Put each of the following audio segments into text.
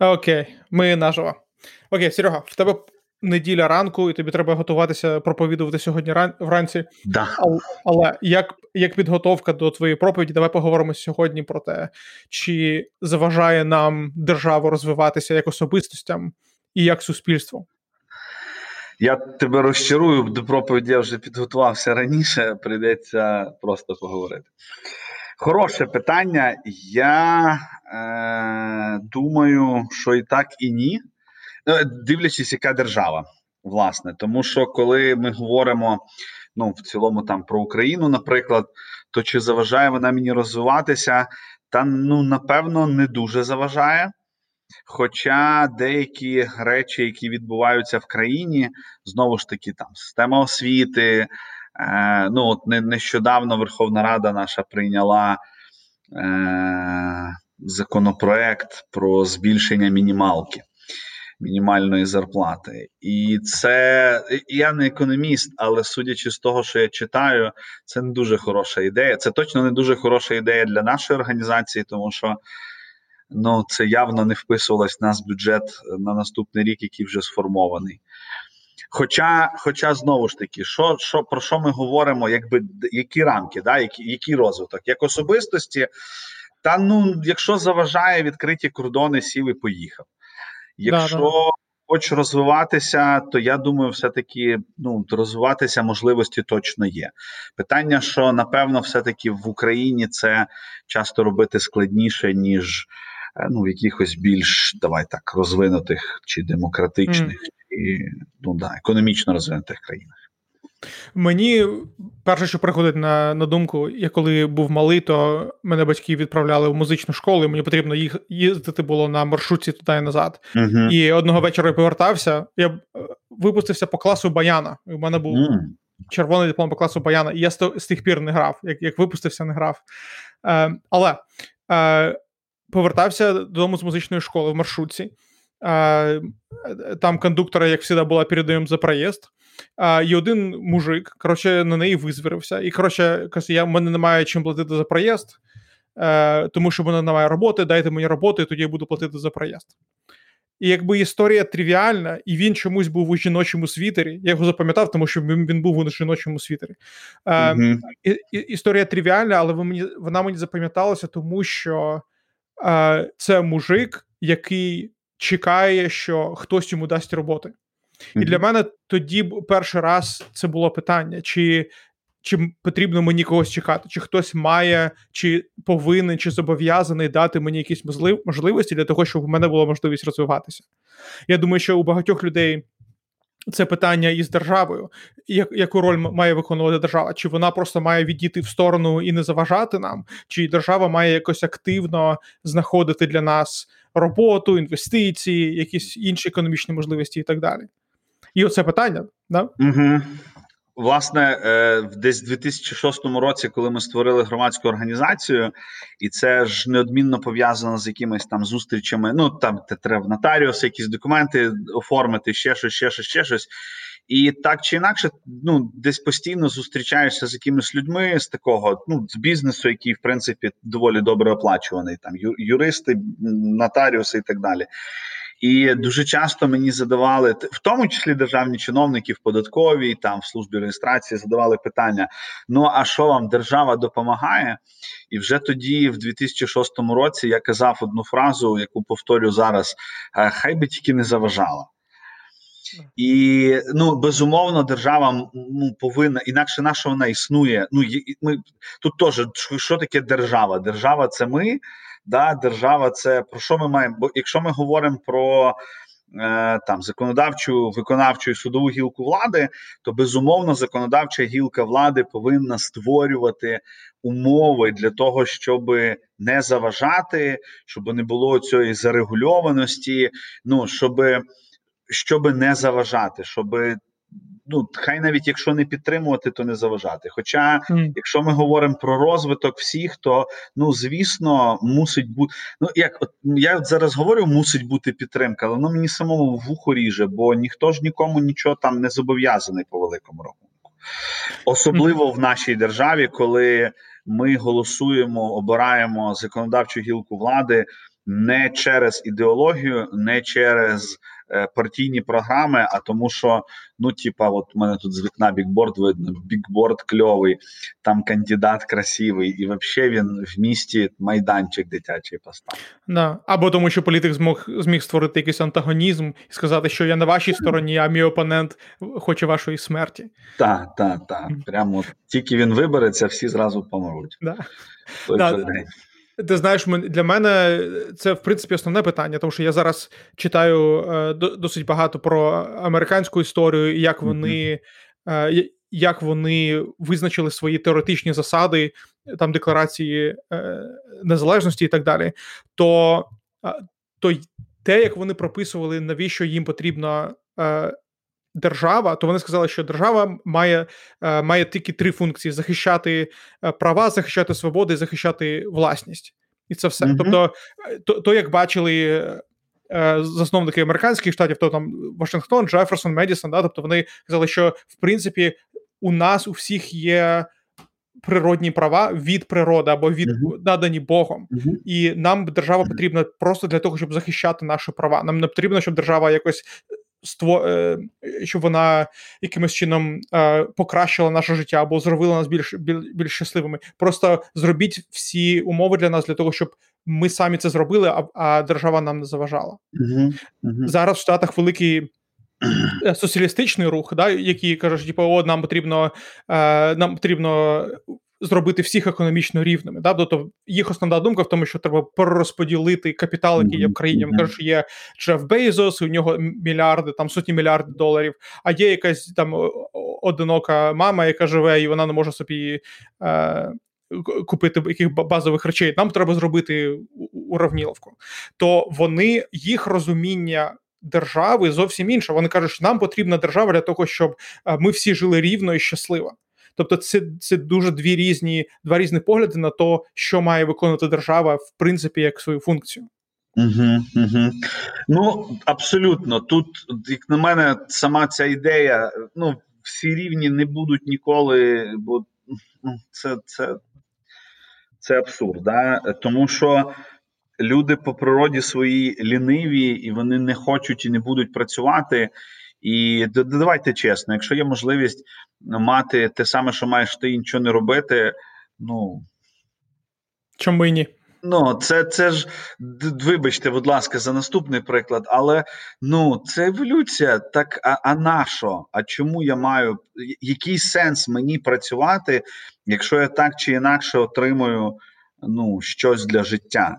Окей, ми наживо. Окей, Серега, в тебе неділя ранку, і тобі треба готуватися проповідувати сьогодні ран... вранці. Да. Але, але як як підготовка до твоєї проповіді, давай поговоримо сьогодні про те, чи заважає нам державу розвиватися як особистостям і як суспільство. Я тебе розчарую, до проповіді я вже підготувався раніше, прийдеться просто поговорити. Хороше питання. Я е, думаю, що і так, і ні. Е, дивлячись, яка держава, власне. Тому що коли ми говоримо ну, в цілому там про Україну, наприклад, то чи заважає вона мені розвиватися? Та ну напевно не дуже заважає. Хоча деякі речі, які відбуваються в країні, знову ж таки, там система освіти. Е, ну от не, нещодавно Верховна Рада наша прийняла е, законопроект про збільшення мінімалки. Мінімальної зарплати, і це я не економіст, але судячи з того, що я читаю, це не дуже хороша ідея. Це точно не дуже хороша ідея для нашої організації, тому що ну це явно не вписувалось в нас бюджет на наступний рік, який вже сформований. Хоча, хоча знову ж таки, що що про що ми говоримо, якби які рамки, да, які, який розвиток, як особистості, та ну, якщо заважає відкриті кордони, сів і поїхав. Якщо да, да. хочеш розвиватися, то я думаю, все-таки ну, розвиватися можливості точно є. Питання, що напевно, все-таки в Україні це часто робити складніше, ніж Е, ну, в якихось більш давай так розвинутих чи демократичних, mm. Ну да, економічно розвинутих країнах. Мені перше, що приходить на на думку, я коли був малий, то мене батьки відправляли в музичну школу, і мені потрібно їх їздити було на маршрутці туди і назад. Uh-huh. І одного вечора я повертався. Я е, випустився по класу Баяна. У мене був uh-huh. червоний диплом по класу Баяна, і я з, з тих пір не грав. Як як випустився, не грав. Е, Але е, повертався додому з музичної школи в маршрутці. А, Там кондуктора, як завжди, була передаємо за проїзд. А, І один мужик, коротше, на неї визвірився. І коротше, каже, я в мене немає чим платити за проїзд, а, тому що в мене немає роботи, дайте мені роботу, і тоді я буду платити за проїзд. І якби історія тривіальна, і він чомусь був у жіночому світері. Я його запам'ятав, тому що він він був у жіночому світері. Mm-hmm. і, і, Історія тривіальна, але мені, вона мені запам'яталася, тому що це мужик, який чекає, що хтось йому дасть роботи. Mm-hmm. І для мене тоді перший раз це було питання: чи чи потрібно мені когось чекати, чи хтось має, чи повинен, чи зобов'язаний дати мені якісь можливості для того, щоб в мене була можливість розвиватися. Я думаю, що у багатьох людей це питання із державою, як, яку роль має виконувати держава? Чи вона просто має відійти в сторону і не заважати нам, чи держава має якось активно знаходити для нас роботу, інвестиції, якісь інші економічні можливості і так далі? І оце питання, да? Угу. Власне, е, десь в 2006 році, коли ми створили громадську організацію, і це ж неодмінно пов'язано з якимись там зустрічами. Ну там те треба в нотаріуси, якісь документи оформити, ще щось, ще щось, ще щось. І так чи інакше, ну десь постійно зустрічаєшся з якимись людьми з такого ну з бізнесу, який в принципі доволі добре оплачуваний, там юристи, нотаріуси і так далі. І дуже часто мені задавали, в тому числі державні чиновники в податковій, там в службі реєстрації задавали питання: ну а що вам держава допомагає? І вже тоді, в 2006 році, я казав одну фразу, яку повторю зараз: «Е, хай би тільки не заважала. І ну безумовно, держава ну, повинна інакше наша вона існує. Ну ми тут теж що таке держава? Держава це ми да, держава це про що ми маємо? Бо якщо ми говоримо про е, там законодавчу, виконавчу і судову гілку влади, то безумовно законодавча гілка влади повинна створювати умови для того, щоб не заважати, щоб не було цієї зарегульованості, ну щоб. Щоб не заважати, щоб ну хай навіть якщо не підтримувати, то не заважати. Хоча, mm. якщо ми говоримо про розвиток всіх, то ну звісно, мусить бути. Ну як от я от зараз говорю, мусить бути підтримка, але воно мені самому в вухо ріже, бо ніхто ж нікому нічого там не зобов'язаний по великому рахунку, особливо mm. в нашій державі, коли ми голосуємо, обираємо законодавчу гілку влади не через ідеологію, не через партійні програми, а тому, що ну, типа, от у мене тут з вікна бікборд видно, бікборд кльовий, там кандидат красивий, і взагалі він в місті майданчик дитячий поставив. Да. Або тому, що політик змог зміг створити якийсь антагонізм і сказати, що я на вашій стороні, а мій опонент хоче вашої смерті. Так, так, так. Прямо тільки він вибереться, всі зразу помруть. Да. Да. Ти знаєш, для мене це в принципі основне питання, тому що я зараз читаю е, досить багато про американську історію, і як вони е, як вони визначили свої теоретичні засади, там декларації е, незалежності і так далі. То то те, як вони прописували, навіщо їм потрібна держава, то вони сказали, що держава має е, має тільки три функції: захищати е, права, захищати свободи, захищати власність. І це все. Mm-hmm. Тобто, е, то, то, як бачили. Засновники американських штатів, то там Вашингтон, Джеферсон, Медісон, да, тобто вони казали, що в принципі у нас у всіх є природні права від природи або від uh-huh. надані Богом, uh-huh. і нам держава потрібна просто для того, щоб захищати наші права. Нам не потрібно, щоб держава якось ство, е, щоб вона якимось чином е, покращила наше життя або зробила нас більш більш щасливими. Просто зробіть всі умови для нас для того, щоб ми самі це зробили, а а держава нам не заважала. Uh-huh. Uh-huh. Зараз в Штатах великий. Е, соціалістичний рух, да, який каже, типу, о, нам потрібно е, нам потрібно зробити всіх економічно рівними. Да? Тобто їх основна думка в тому, що треба перерозподілити капітал, який є в країні. Каже, що є Джеф Бейзос, у нього мільярди, там сотні мільярдів доларів. А є якась там одинока мама, яка живе, і вона не може собі. Е, Купити яких базових речей, нам треба зробити уравніловку. То вони їх розуміння держави зовсім інше. Вони кажуть, що нам потрібна держава для того, щоб е, ми всі жили рівно і щасливо. Тобто, це це дуже дві різні два різні погляди на те, що має виконувати держава, в принципі, як свою функцію. Угу, угу. Ну абсолютно, тут, як на мене, сама ця ідея, ну всі рівні не будуть ніколи, бо ну, це це, це абсурд, да? тому що люди по природі своїй ліниві, і вони не хочуть і не будуть працювати. І давайте чесно, якщо є можливість мати те саме, що маєш ти і нічого не робити, ну чому і ні? Ну, це це ж вибачте, будь ласка, за наступний приклад, але ну це еволюція. Так, а а на що? А чому я маю який сенс мені працювати, якщо я так чи інакше отримую ну, щось для життя?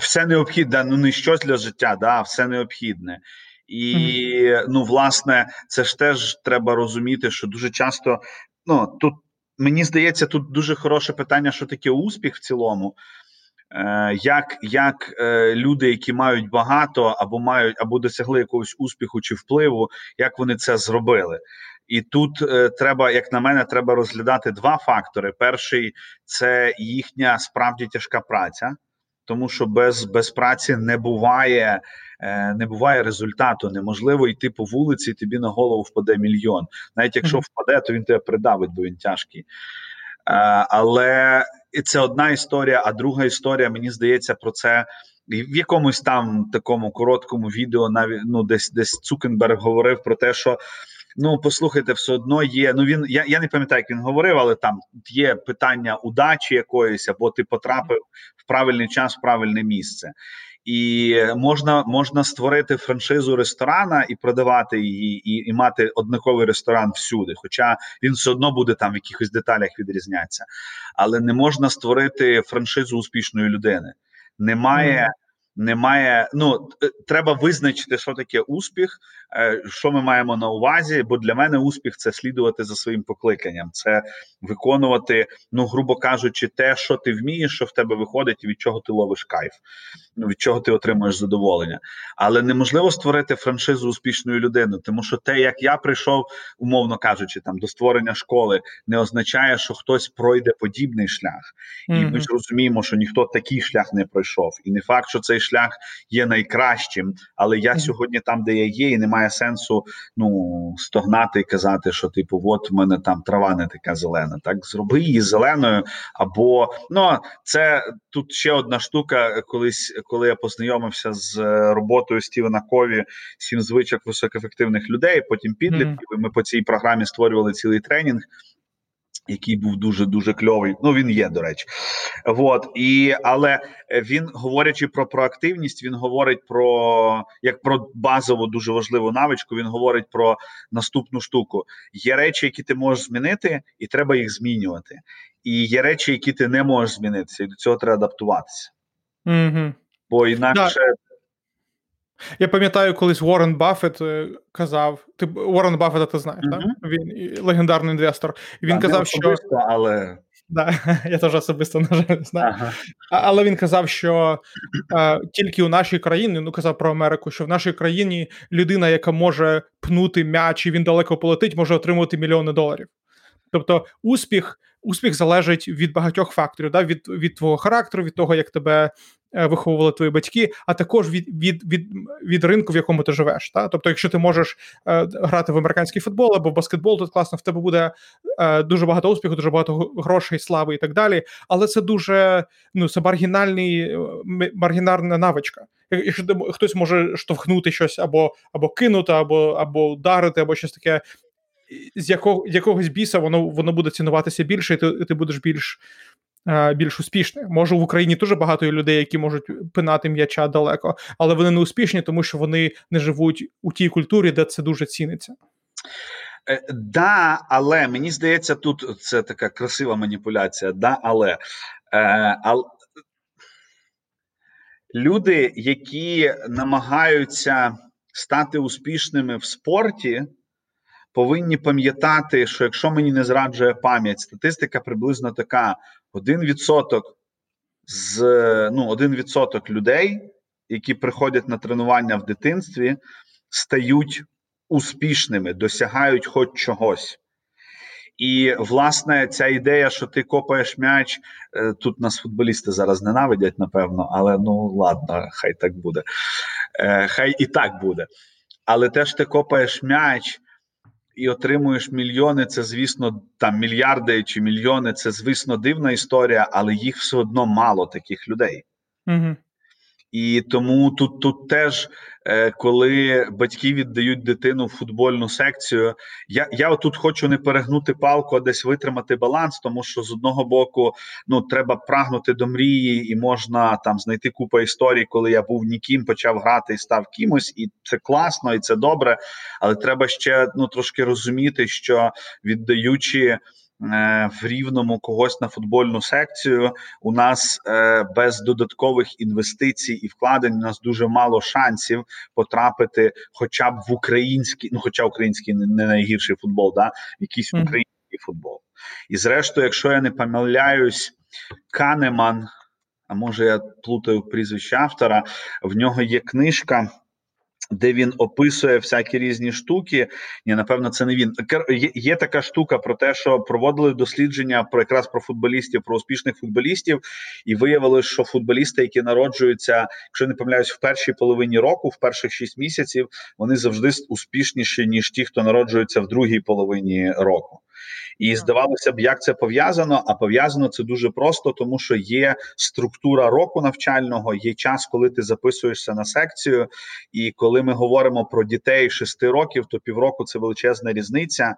Все необхідне, ну не щось для життя, да, все необхідне. І ну, власне, це ж теж треба розуміти, що дуже часто ну тут мені здається, тут дуже хороше питання, що таке успіх в цілому. Е, Як як е, люди, які мають багато або мають або досягли якогось успіху чи впливу, як вони це зробили? І тут е, треба, як на мене, треба розглядати два фактори: перший це їхня справді тяжка праця, тому що без без праці не буває не буває результату. Неможливо йти по вулиці, і тобі на голову впаде мільйон. Навіть якщо впаде, то він тебе придавить, бо він тяжкий. Е, але це одна історія. А друга історія, мені здається, про це. В якомусь там такому короткому відео навіть ну десь десь Цукенберг говорив про те, що ну послухайте, все одно є. Ну він я я не пам'ятаю, як він говорив, але там є питання удачі якоїсь, або ти потрапив в правильний час, в правильне місце і можна можна створити франшизу ресторана і продавати її, і і мати однаковий ресторан всюди. Хоча він все одно буде там в якихось деталях відрізнятися, але не можна створити франшизу успішної людини. Немає. Немає, ну е, треба визначити, що таке успіх, е, що ми маємо на увазі. Бо для мене успіх це слідувати за своїм покликанням, це виконувати, ну грубо кажучи, те, що ти вмієш, що в тебе виходить, і від чого ти ловиш кайф, ну від чого ти отримуєш задоволення. Але неможливо створити франшизу успішної людини, тому що те, як я прийшов, умовно кажучи, там до створення школи, не означає, що хтось пройде подібний шлях, і mm-hmm. ми ж розуміємо, що ніхто такий шлях не пройшов, і не факт, що цей шлях є найкращим. Але я сьогодні там, де я є, і немає сенсу ну стогнати і казати, що типу, от в мене там трава не така зелена. Так зроби її зеленою, або ну це тут ще одна штука. Колись коли я познайомився з роботою Стівена Кові, сім звичок високоефективних людей. Потім підлітків. Mm. Ми по цій програмі створювали цілий тренінг який був дуже дуже кльовий. Ну він є, до речі, От, і але він говорячи про проактивність, він говорить про як про базову дуже важливу навичку. Він говорить про наступну штуку. Є речі, які ти можеш змінити, і треба їх змінювати. І є речі, які ти не можеш змінитися, і до цього треба адаптуватися. Угу. Бо інакше я пам'ятаю, колись Уоррен Баффет е, казав: ти Уоррен Баффета ти знаєш, uh-huh. так? Він легендарний інвестор. Він а, казав, що але. Да, Я теж особисто на жаль не знаю. Ага. Але він казав, що е, тільки у нашій країні, ну казав про Америку, що в нашій країні людина, яка може пнути м'яч і він далеко полетить, може отримувати мільйони доларів. Тобто, успіх успіх залежить від багатьох факторів, да? від від твого характеру, від того, як тебе виховували твої батьки, а також від від, від, від ринку, в якому ти живеш. Та? Тобто, якщо ти можеш е, грати в американський футбол або в баскетбол, то класно в тебе буде е, дуже багато успіху, дуже багато грошей, слави і так далі. Але це дуже ну це маргінальний е, маргінальна навичка. Якщо хтось може штовхнути щось або або кинути, або або ударити, або щось таке. З якого якогось біса воно воно буде цінуватися більше, і ти ти будеш більш Е, більш успішних. Може в Україні дуже багато людей, які можуть пинати м'яча далеко, але вони не успішні, тому що вони не живуть у тій культурі, де це дуже ціниться. Е, да, але мені здається, тут це така красива маніпуляція. Да, але е, ал... люди, які намагаються стати успішними в спорті, повинні пам'ятати, що якщо мені не зраджує пам'ять, статистика приблизно така: 1% з ну, 1% людей, які приходять на тренування в дитинстві, стають успішними, досягають хоч чогось. І, власне, ця ідея, що ти копаєш м'яч, е, тут нас футболісти зараз ненавидять, напевно, але ну ладно, хай так буде. Е, хай і так буде. Але те ж ти копаєш м'яч, і отримуєш мільйони. Це, звісно, там мільярди чи мільйони. Це, звісно, дивна історія, але їх все одно мало таких людей. Угу. І тому тут тут теж, коли батьки віддають дитину в футбольну секцію, я я тут хочу не перегнути палку, а десь витримати баланс, тому що з одного боку ну треба прагнути до мрії, і можна там знайти купу історій, коли я був ніким, почав грати і став кимось, і це класно, і це добре. Але треба ще ну трошки розуміти, що віддаючи. Е, в рівному когось на футбольну секцію. У нас е, без додаткових інвестицій і вкладень у нас дуже мало шансів потрапити, хоча б в український, ну хоча український не найгірший футбол, да якийсь український футбол. І зрештою, якщо я не помиляюсь, Канеман. А може я плутаю прізвище автора, в нього є книжка де він описує всякі різні штуки. Ні, напевно, це не він. Є, є така штука про те, що проводили дослідження про якраз про футболістів, про успішних футболістів, і виявилось, що футболісти, які народжуються, якщо не помиляюсь, в першій половині року, в перших шість місяців, вони завжди успішніші ніж ті, хто народжується в другій половині року. І здавалося б, як це пов'язано. А пов'язано це дуже просто, тому що є структура року навчального, є час, коли ти записуєшся на секцію. І коли ми говоримо про дітей 6 років, то півроку це величезна різниця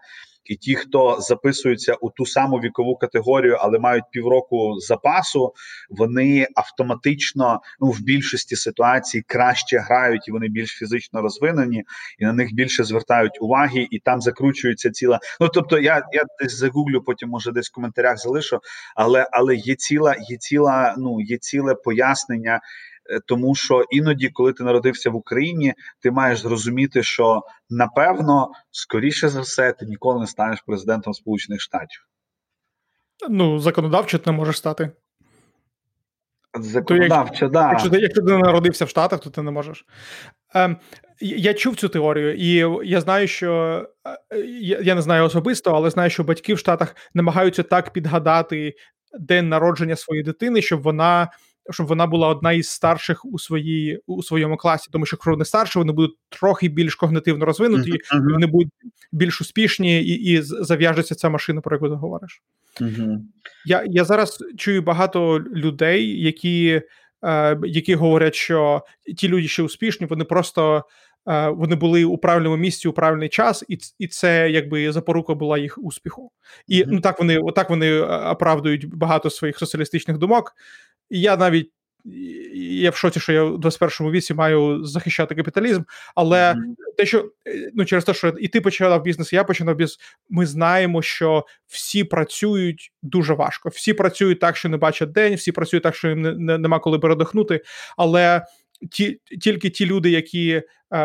і ті, хто записуються у ту саму вікову категорію, але мають півроку запасу, вони автоматично ну в більшості ситуацій краще грають і вони більш фізично розвинені, і на них більше звертають уваги, і там закручується ціла. Ну тобто, я я десь загуглю, потім може десь в коментарях залишу, але але є ціла, є ціла, ну є ціле пояснення. Е, тому що іноді, коли ти народився в Україні, ти маєш зрозуміти, що напевно, скоріше за все, ти ніколи не станеш президентом Сполучених Штатів. Ну, законодавчо ти не можеш стати. Законодавчо, да. Якщо ти, якщо ти не народився в Штатах, то ти не можеш. Ем, Я чув цю теорію, і я знаю, що е, я, я не знаю особисто, але знаю, що батьки в Штатах намагаються так підгадати день народження своєї дитини, щоб вона щоб вона була одна із старших у своїй у своєму класі, тому що якщо вони старші, вони будуть трохи більш когнитивно розвинуті, uh-huh. вони будуть більш успішні і і зав'яжеться ця машина, про яку ти говориш. Uh-huh. Я я зараз чую багато людей, які е, які говорять, що ті люди, що успішні, вони просто е, вони були у правильному місці у правильний час, і і це якби запорука була їх успіху. І mm-hmm. ну так вони отак вони е, оправдують багато своїх соціалістичних думок. І я навіть я в шоці, що я в 21 віці маю захищати капіталізм, але mm-hmm. те, що е, ну через те, що і ти починав бізнес, і я починав бізнес, ми знаємо, що всі працюють дуже важко. Всі працюють так, що не бачать день, всі працюють так, що їм не, не, нема коли передохнути. Але ті, тільки ті люди, які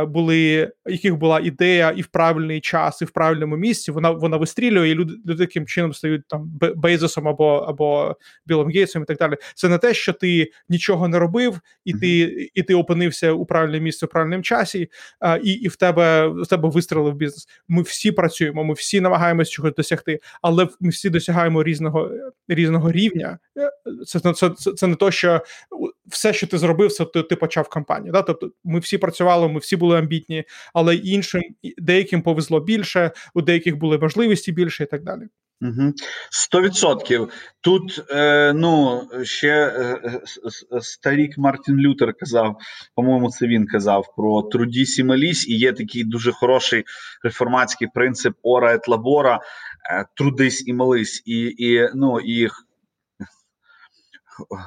були, яких була ідея і в правильний час, і в правильному місці, вона вона вистрілює, і люди, люди таким чином стають там Бейзосом або або Білом Гейтсом і так далі. Це не те, що ти нічого не робив, і ти і ти опинився у правильному місці в правильному часі, е, і і в тебе в тебе вистрілив бізнес. Ми всі працюємо, ми всі намагаємось чогось досягти, але ми всі досягаємо різного різного рівня. Е, це це, це, це не то, що все, що ти зробив, це ти, ти почав кампанію. Да? Тобто ми всі працювали, ми всі були амбітні, але іншим деяким повезло більше, у деяких були можливості більше і так далі. Сто відсотків. Тут е, ну ще е, старік Мартін Лютер казав, по-моєму, це він казав про трудісь і малісь, і є такий дуже хороший реформатський принцип ора ет лабора, е, трудись і молись, і і ну і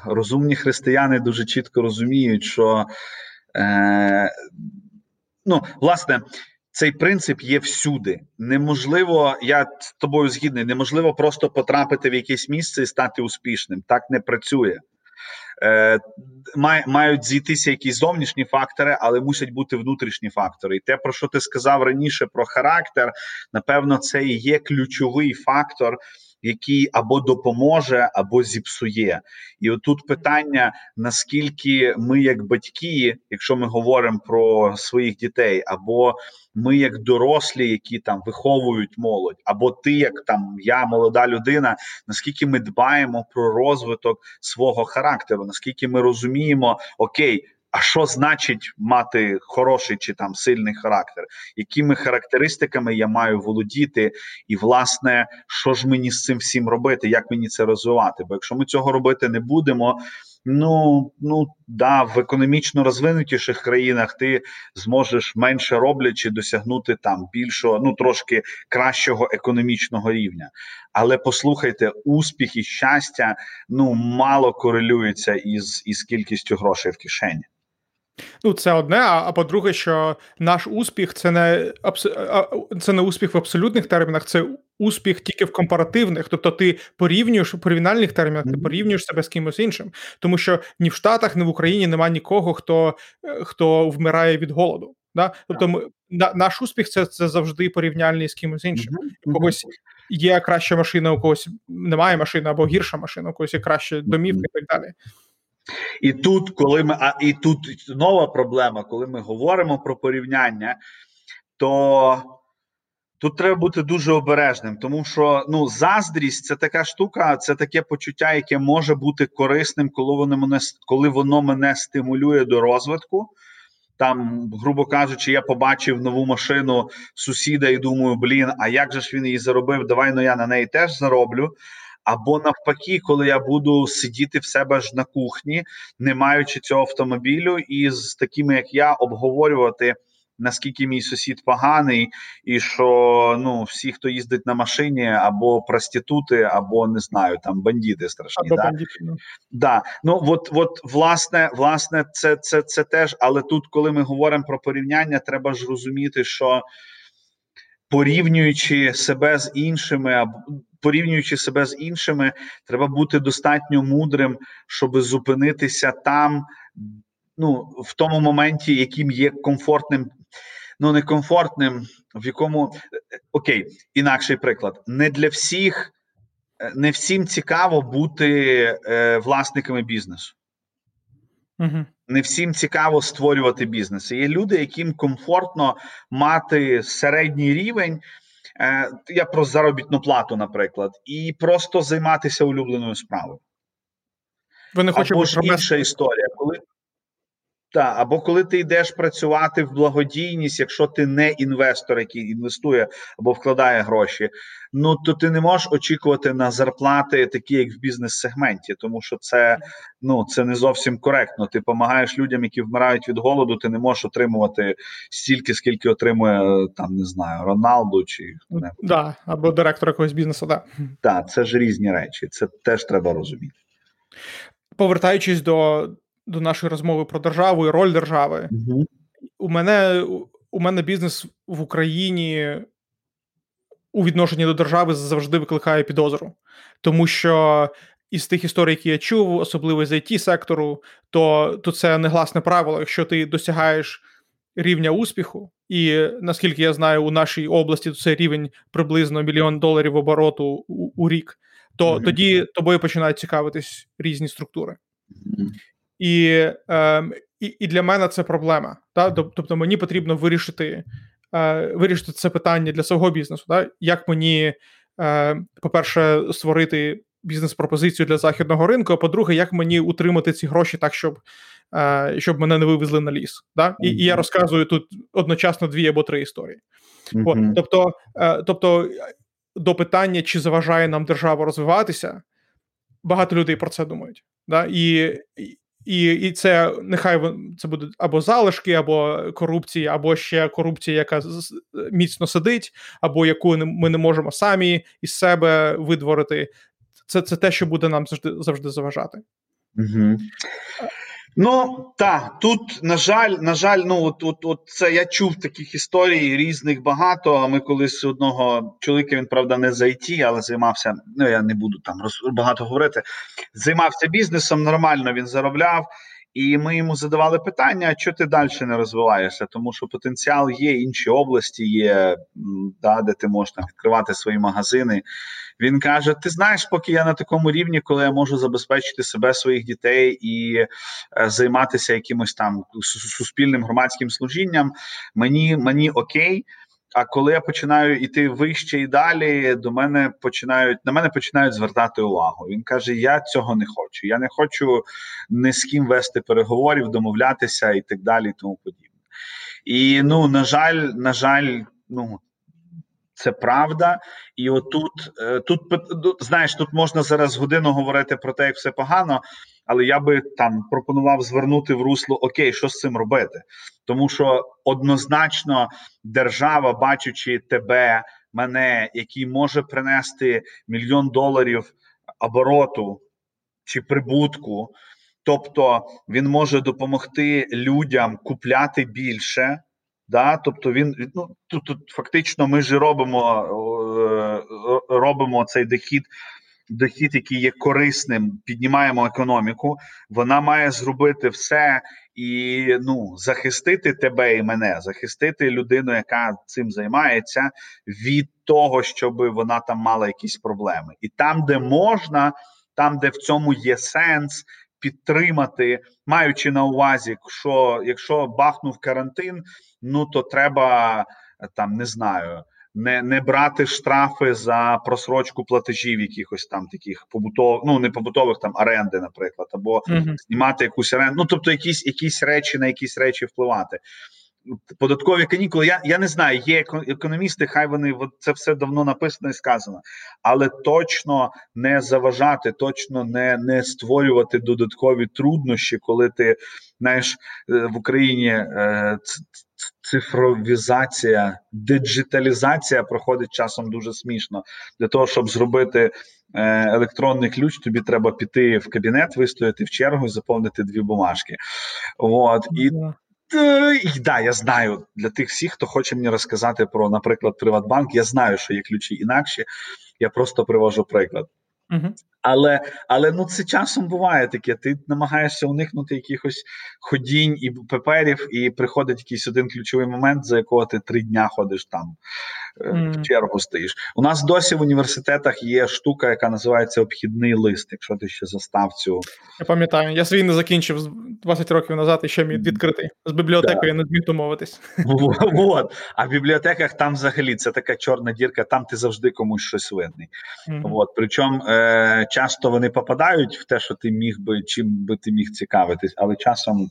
розумні християни дуже чітко розуміють, що е, ну, власне. Цей принцип є всюди. Неможливо, я з тобою згідний, неможливо просто потрапити в якесь місце і стати успішним. Так не працює. Е, Мають зійтися якісь зовнішні фактори, але мусять бути внутрішні фактори. І те, про що ти сказав раніше про характер, напевно, це і є ключовий фактор який або допоможе, або зіпсує. І отут питання: наскільки ми, як батьки, якщо ми говоримо про своїх дітей, або ми, як дорослі, які там виховують молодь, або ти, як там я, молода людина, наскільки ми дбаємо про розвиток свого характеру, наскільки ми розуміємо, окей. А що значить мати хороший чи там сильний характер? Якими характеристиками я маю володіти, і власне, що ж мені з цим всім робити? Як мені це розвивати? Бо якщо ми цього робити не будемо, ну ну да, в економічно розвинутіших країнах ти зможеш менше роблячи досягнути там більшого, ну трошки кращого економічного рівня. Але послухайте, успіх і щастя ну мало корелюється із, із кількістю грошей в кишені. Ну, це одне. А, а по-друге, що наш успіх це не це не успіх в абсолютних термінах, це успіх тільки в компаративних. Тобто, ти порівнюєш у порівняльних термінах, ти порівнюєш себе з кимось іншим. Тому що ні в Штатах, ні в Україні немає нікого, хто хто вмирає від голоду. Да? Тобто, ми, на, наш успіх це це завжди порівняльний з кимось іншим. У когось є краща машина, у когось немає машини або гірша машина, у когось є краща домівка і так далі. І тут, коли ми, а і тут нова проблема, коли ми говоримо про порівняння, то тут треба бути дуже обережним, тому що ну, заздрість це така штука, це таке почуття, яке може бути корисним, коли воно мене коли воно мене стимулює до розвитку. Там, грубо кажучи, я побачив нову машину сусіда і думаю, блін, а як же ж він її заробив? Давай ну я на неї теж зароблю. Або навпаки, коли я буду сидіти в себе ж на кухні, не маючи цього автомобілю, і з такими, як я, обговорювати. Наскільки мій сусід поганий, і що ну всі, хто їздить на машині, або проститути, або не знаю, там бандити страшні. Або да? Бандити, ну. Да. Ну от, от власне, власне, це це, це теж. Але тут, коли ми говоримо про порівняння, треба ж розуміти, що порівнюючи себе з іншими, порівнюючи себе з іншими, треба бути достатньо мудрим, щоб зупинитися там, ну в тому моменті, яким є комфортним, ну не комфортним, в якому окей, інакший приклад, не для всіх, не всім цікаво бути е, власниками бізнесу. Угу. Не всім цікаво створювати бізнес. Є люди, яким комфортно мати середній рівень. Е, я про заробітну плату, наприклад, і просто займатися улюбленою справою. Вони Або ж інша історія, коли так, або коли ти йдеш працювати в благодійність, якщо ти не інвестор, який інвестує або вкладає гроші, ну то ти не можеш очікувати на зарплати, такі як в бізнес-сегменті, тому що це ну це не зовсім коректно. Ти допомагаєш людям, які вмирають від голоду. Ти не можеш отримувати стільки, скільки отримує там, не знаю, Роналду чи хто да, або директор якогось бізнесу. Да. Так, це ж різні речі. Це теж треба розуміти. Повертаючись до до нашої розмови про державу і роль держави. Угу. У мене у мене бізнес в Україні у відношенні до держави завжди викликає підозру, тому що із тих історій, які я чув, особливо з it сектору, то, то це негласне правило. Якщо ти досягаєш рівня успіху, і наскільки я знаю, у нашій області то це рівень приблизно мільйон доларів обороту у, у рік, то mm-hmm. тоді тобою починають цікавитись різні структури. І е, і, і для мене це проблема. Та? Тобто мені потрібно вирішити е, вирішити це питання для свого бізнесу. Та? Як мені, е, по-перше, створити бізнес-пропозицію для західного ринку, а по-друге, як мені утримати ці гроші так, щоб е, щоб мене не вивезли на ліс. Та? І, і я розказую тут одночасно дві або три історії. Mm-hmm. От, Тобто, е, тобто, до питання, чи заважає нам держава розвиватися, багато людей про це думають. Да? І і і це нехай це буде або залишки, або корупція, або ще корупція, яка міцно сидить, або яку ми не можемо самі із себе видворити. Це це те, що буде нам завжди завжди заважати. Угу. Ну так, тут на жаль, на жаль, ну от от, от це я чув таких історій різних багато. Ми колись одного чоловіка він правда не за IT, але займався. Ну я не буду там роз, багато говорити. Займався бізнесом, нормально він заробляв. І ми йому задавали питання: а чого ти далі не розвиваєшся? Тому що потенціал є, інші області є, да, де ти можеш відкривати свої магазини. Він каже: Ти знаєш, поки я на такому рівні, коли я можу забезпечити себе, своїх дітей і е, займатися якимось там суспільним громадським служінням, мені, мені окей. А коли я починаю йти вище і далі, до мене починають на мене починають звертати увагу. Він каже: Я цього не хочу. Я не хочу ні з ким вести переговорів, домовлятися і так далі, і тому подібне. І ну на жаль, на жаль, ну це правда, і отут е, тут знаєш, тут можна зараз годину говорити про те, як все погано, але я би там пропонував звернути в русло окей, що з цим робити, тому що однозначно держава, бачачи тебе, мене, який може принести мільйон доларів обороту чи прибутку, тобто він може допомогти людям купляти більше. Да, Тобто він ну тут, тут фактично ми ж робимо е, робимо цей дохід, дохід, який є корисним, піднімаємо економіку. Вона має зробити все і ну захистити тебе і мене, захистити людину, яка цим займається, від того, щоб вона там мала якісь проблеми, і там, де можна, там де в цьому є сенс підтримати, маючи на увазі, що якщо бахнув карантин, ну то треба там не знаю. Не не брати штрафи за просрочку платежів, якихось там таких побутових, ну не побутових там оренди, наприклад, або mm-hmm. знімати якусь оренду. Ну тобто, якісь якісь речі на якісь речі впливати податкові канікули. Я я не знаю, є економісти, хай вони це все давно написано і сказано, але точно не заважати, точно не не створювати додаткові труднощі, коли ти знаєш е, в Україні е, цифровізація, диджиталізація проходить часом дуже смішно для того, щоб зробити. Е, електронний ключ, тобі треба піти в кабінет, вистояти в чергу і заповнити дві бумажки. От і і да, я знаю для тих всіх, хто хоче мені розказати про, наприклад, Приватбанк. Я знаю, що є ключі інакші. Я просто привожу приклад. Угу. Але але ну це часом буває таке. Ти намагаєшся уникнути якихось ходінь і паперів, і приходить якийсь один ключовий момент, за якого ти три дня ходиш там mm. в чергу стоїш. У нас досі в університетах є штука, яка називається обхідний лист. Якщо ти ще застав цю. Я пам'ятаю, я свій не закінчив 20 років назад і ще мій відкритий. З бібліотекою я не зміг домовитись. Вот. А в бібліотеках там взагалі це така чорна дірка, там ти завжди комусь щось винний. Mm-hmm. От. Причому. Е- часто вони попадають в те, що ти міг би чим би ти міг цікавитись, але часом.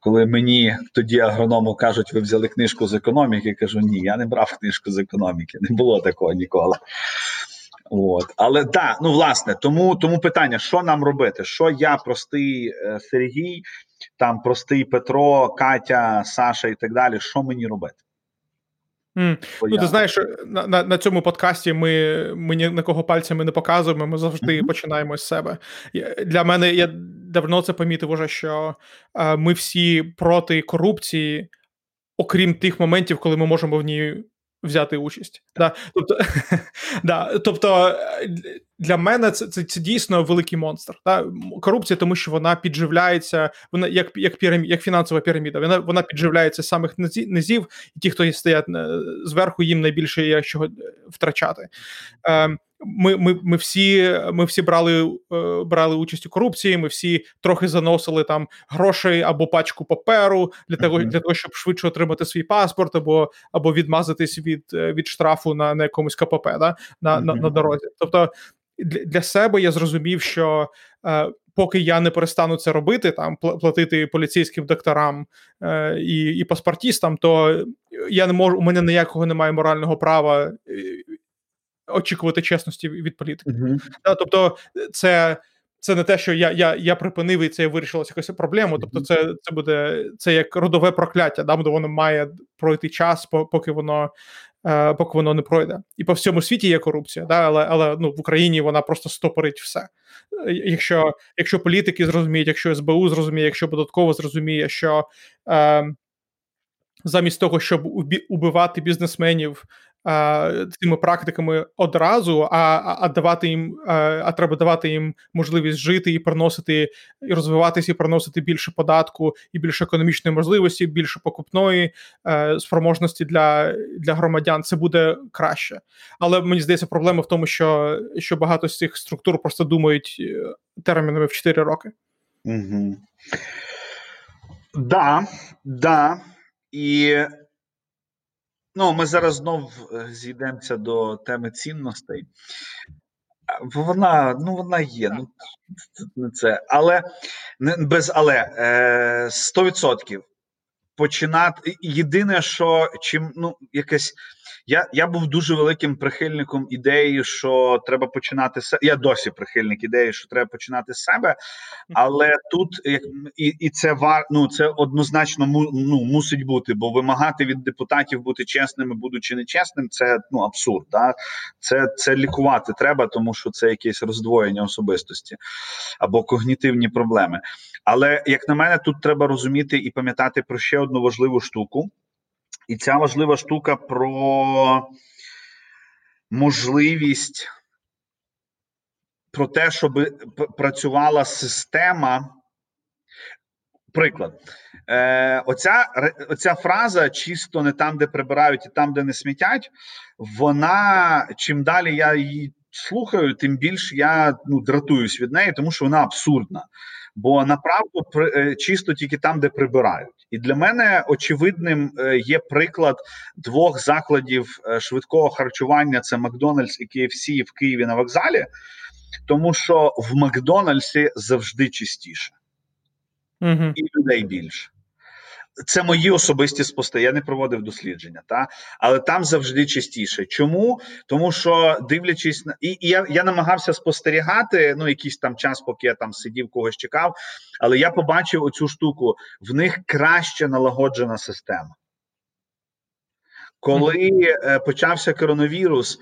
Коли мені тоді агроному кажуть, ви взяли книжку з економіки, я кажу, ні, я не брав книжку з економіки, не було такого ніколи. От. Але так, ну власне, тому тому питання: що нам робити? Що я, простий е, Сергій, там простий Петро, Катя, Саша і так далі, що мені робити? Mm. Ну, Ти знаєш, на на, на цьому подкасті ми ми ні на кого пальцями не показуємо, ми завжди mm-hmm. починаємо з себе. Для мене я давно це помітив, уже, що е, ми всі проти корупції, окрім тих моментів, коли ми можемо в ній взяти участь. Да. Тобто, да. тобто для мене це це, це дійсно великий монстр. Да. Корупція, тому що вона підживляється, вона як як, пірамі, як фінансова піраміда. Вона вона підживляється з самих низів, і ті, хто стоять е, зверху, їм найбільше є чого втрачати. Е, ми ми, ми всі ми всі брали е, брали участь у корупції. Ми всі трохи заносили там грошей або пачку паперу для того, для того, щоб швидше отримати свій паспорт, або або відмазатись від е, від штрафу на на якомусь КПП да, на, на, на дорозі. Тобто для, себе я зрозумів, що е, поки я не перестану це робити, там платити поліцейським докторам е, і і паспортістам, то я не можу. У мене ніякого немає морального права очікувати чесності від політики. Uh-huh. Тобто, це це не те, що я я, я припинив і це вирішилася якась проблема. Тобто, це це буде це як родове прокляття, да, воно має пройти час, поки воно е, поки воно не пройде. І по всьому світі є корупція, да, але але ну, в Україні вона просто стопорить все. Якщо якщо політики зрозуміють, якщо СБУ зрозуміє, якщо податково зрозуміє, що е, замість того, щоб убивати бізнесменів цими практиками одразу, а а давати їм, а треба давати їм можливість жити і приносити, і розвиватися, і приносити більше податку, і більше економічної можливості, більше покупної е, спроможності для для громадян. Це буде краще. Але мені здається, проблема в тому, що що багато з цих структур просто думають е, термінами в 4 роки. Угу. Да, да. І Ну, ми зараз знов е, зійдемося до теми цінностей. Вона ну, вона є. ну, не це. Але не без але е, 100%. Починати. Єдине, що чим ну, якесь я я був дуже великим прихильником ідеї, що треба починати з Я досі прихильник ідеї, що треба починати з себе, але тут і і це вар ну це однозначно ну, мусить бути, бо вимагати від депутатів бути чесними, будучи нечесним, це ну абсурд. Да? Це це лікувати треба, тому що це якесь роздвоєння особистості або когнітивні проблеми. Але як на мене, тут треба розуміти і пам'ятати про ще одну важливу штуку. І ця важлива штука про можливість про те, щоб працювала система. Приклад, Е, оця оця фраза чисто не там, де прибирають, і там, де не смітять, вона чим далі я її слухаю, тим більше я ну, дратуюсь від неї, тому що вона абсурдна. Бо направду е, чисто тільки там, де прибирають. І для мене очевидним е, є приклад двох закладів е, швидкого харчування: це Макдональдс і KFC в Києві на вокзалі, тому що в Макдональдсі завжди чистіше угу. і людей більше. Це мої особисті спостереження, Я не проводив дослідження, та але там завжди частіше. Чому? Тому що дивлячись на і, і я я намагався спостерігати ну якийсь там час, поки я там сидів, когось чекав. Але я побачив оцю штуку: в них краще налагоджена система. Коли е, почався коронавірус,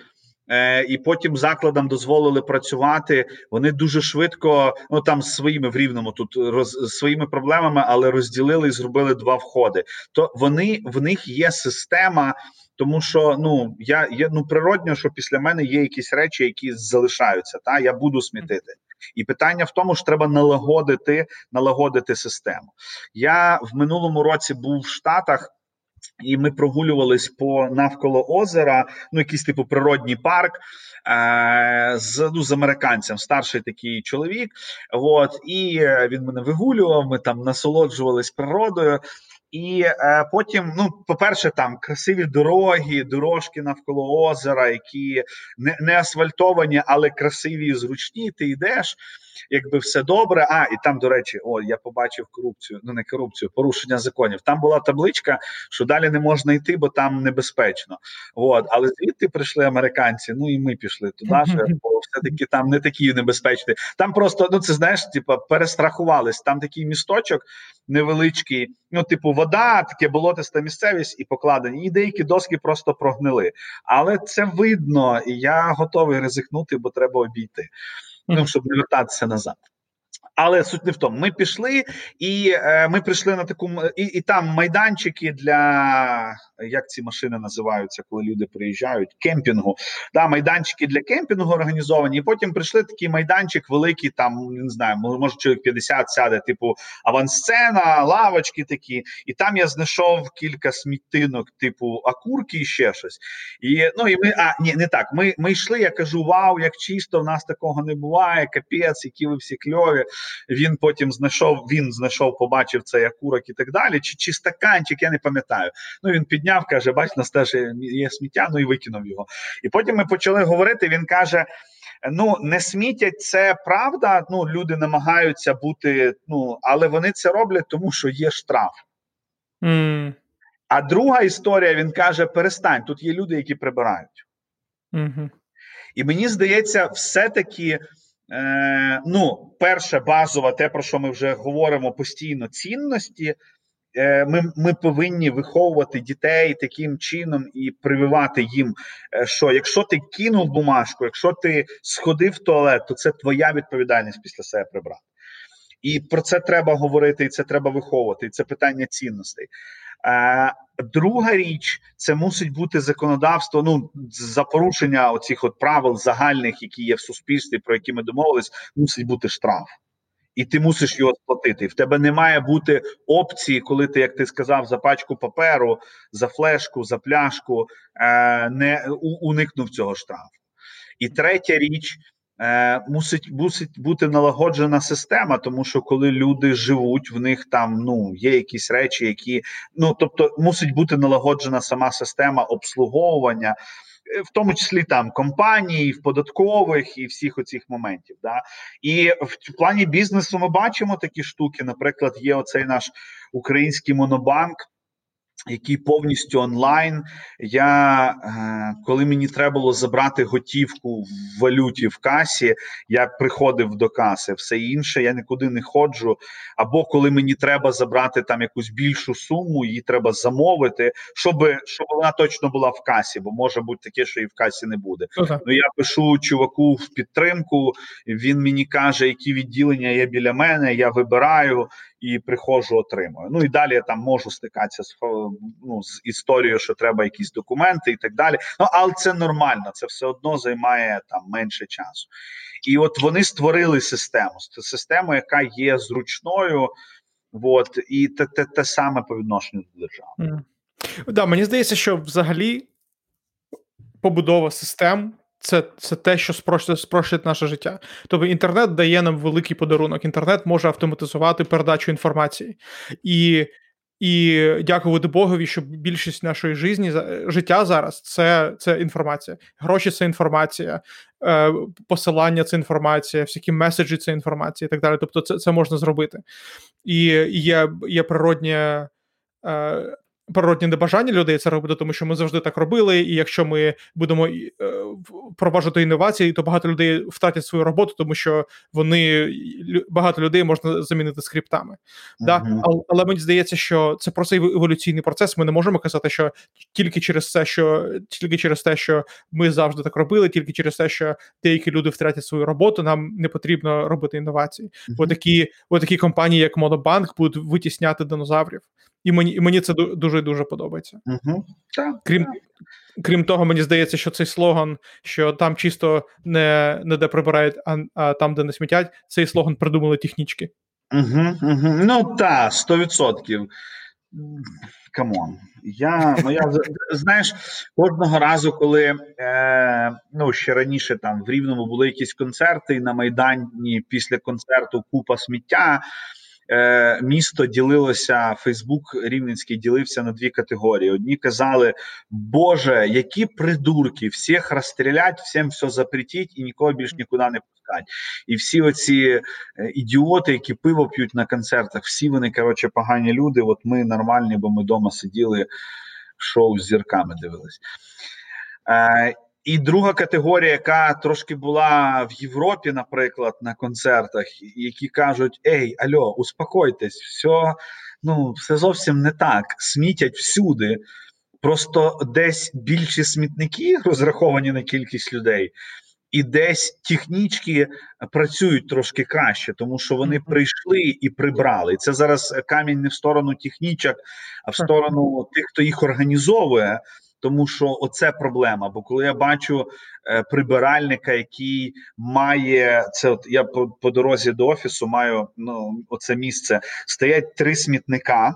Е, і потім закладам дозволили працювати. Вони дуже швидко, ну там своїми в рівному тут роз своїми проблемами, але розділили і зробили два входи. То вони в них є система. Тому що ну я є ну природньо, що після мене є якісь речі, які залишаються. Та я буду смітити, і питання в тому, що треба налагодити налагодити систему. Я в минулому році був в Штатах. І ми прогулювались по навколо озера, ну якийсь типу природній парк е, з ну, з американцем, старший такий чоловік. От і він мене вигулював. Ми там насолоджувались природою. І е, потім, ну, по-перше, там красиві дороги, дорожки навколо озера, які не не асфальтовані, але красиві і зручні. Ти йдеш, якби все добре. А, і там, до речі, о, я побачив корупцію, ну не корупцію, порушення законів. Там була табличка, що далі не можна йти, бо там небезпечно. От, але звідти прийшли американці. Ну і ми пішли туди, бо все-таки там не такі небезпечні. Там просто ну це знаєш, типу, перестрахувались. Там такий місточок невеличкий. Ну, типу, вода, таке болотиста місцевість і покладені. І деякі доски просто прогнили. Але це видно, і я готовий ризикнути, бо треба обійти ну щоб не вертатися назад. Але суть не в тому. Ми пішли, і е, ми прийшли на таку і, і там майданчики для як ці машини називаються, коли люди приїжджають, кемпінгу. Да, майданчики для кемпінгу організовані. І потім прийшли такий майданчик, великий, там не знаю, може чоловік 50 сяде, типу авансцена, лавочки такі. І там я знайшов кілька смітинок, типу акурки і ще щось. І ну і ми, а ні, не так. Ми ми йшли. Я кажу: Вау, як чисто, в нас такого не буває. Капець, які ви всі кльові. Він потім знайшов, він знайшов, побачив цей акурок і так далі. Чи чи стаканчик, я не пам'ятаю. Ну він підняв, каже: Бач, нас теж є сміття, ну і викинув його. І потім ми почали говорити. Він каже. Ну, не смітять це правда. Ну, люди намагаються бути, ну але вони це роблять, тому що є штраф. Mm. А друга історія він каже: перестань, тут є люди, які прибирають. Mm-hmm. І мені здається, все-таки Е, ну, перше базове, те, про що ми вже говоримо постійно, цінності. Е, ми ми повинні виховувати дітей таким чином і прививати їм, е, що якщо ти кинув бумажку, якщо ти сходив в туалет, то це твоя відповідальність після себе прибрати. І про це треба говорити, і це треба виховувати. І це питання цінностей. Друга річ це мусить бути законодавство. Ну за порушення оцих от правил загальних, які є в суспільстві, про які ми домовились, мусить бути штраф. І ти мусиш його сплатити. В тебе не має бути опції, коли ти, як ти сказав, за пачку паперу, за флешку, за пляшку е, не уникнув цього штрафу. І третя річ Е, мусить мусить бути налагоджена система, тому що коли люди живуть, в них там ну є якісь речі, які ну тобто мусить бути налагоджена сама система обслуговування. Е, в тому числі там компаній, в податкових і всіх оцих моментів, да і в плані бізнесу ми бачимо такі штуки. Наприклад, є оцей наш український монобанк, який повністю онлайн. Я е, коли мені треба було забрати готівку в валюті в касі, я приходив до каси, все інше я нікуди не ходжу. Або коли мені треба забрати там якусь більшу суму, її треба замовити, щоб щоб вона точно була в касі, бо може бути таке, що і в касі не буде. Okay. Ну я пишу чуваку в підтримку. Він мені каже, які відділення є біля мене. Я вибираю і приходжу, отримую. Ну і далі я там можу стикатися з ну, з історією, що треба якісь документи і так далі. Ну але це нормально, це все одно займає там менше часу. І от вони створили систему систему, яка є зручною, от, і те, те, те саме по відношенню до держави. Mm. Да, мені здається, що взагалі побудова систем це це те, що спрощує, спрощує наше життя. Тобто інтернет дає нам великий подарунок. Інтернет може автоматизувати передачу інформації. І і дякувати Богові, що більшість нашої житті, життя зараз це це інформація. Гроші це інформація, е, посилання це інформація, всякі меседжі це інформація і так далі. Тобто, це це можна зробити. І є є природнє. Природні небажання людей це робити, тому що ми завжди так робили. І якщо ми будемо е, впроваджувати інновації, то багато людей втратять свою роботу, тому що вони багато людей можна замінити скриптами. Uh-huh. Да? Але, але мені здається, що це просто еволюційний процес. Ми не можемо казати, що тільки через це, що тільки через те, що ми завжди так робили, тільки через те, що деякі люди втратять свою роботу, нам не потрібно робити інновації. Uh-huh. Бо такі, бо такі компанії, як Монобанк, будуть витісняти динозаврів. І мені і мені це дуже дуже подобається. Угу. Крім крім того, мені здається, що цей слоган, що там чисто не не де прибирають, а, а там, де не смітять, цей слоган придумали технічки. Угу, угу. Ну так, 100%. Come on. Я ну я знаєш, кожного разу, коли е, ну ще раніше там в Рівному були якісь концерти, і на Майдані після концерту купа сміття. Е, місто ділилося, Фейсбук Рівненський ділився на дві категорії. Одні казали, Боже, які придурки, всіх розстрілять, всім все запретіть і нікого більш нікуди не пускать. І всі оці е, ідіоти, які пиво п'ють на концертах, всі вони коротше погані люди. От ми нормальні, бо ми вдома сиділи, шоу з зірками дивились. Е, і друга категорія, яка трошки була в Європі, наприклад, на концертах, які кажуть: Ей, альо, успокойтесь, все ну, все зовсім не так. Смітять всюди. Просто десь більші смітники розраховані на кількість людей, і десь технічки працюють трошки краще, тому що вони прийшли і прибрали. І це зараз камінь не в сторону технічок, а в сторону тих, хто їх організовує тому що оце проблема. Бо коли я бачу е, прибиральника, який має це, от я по, по дорозі до офісу маю ну оце місце. Стоять три смітника.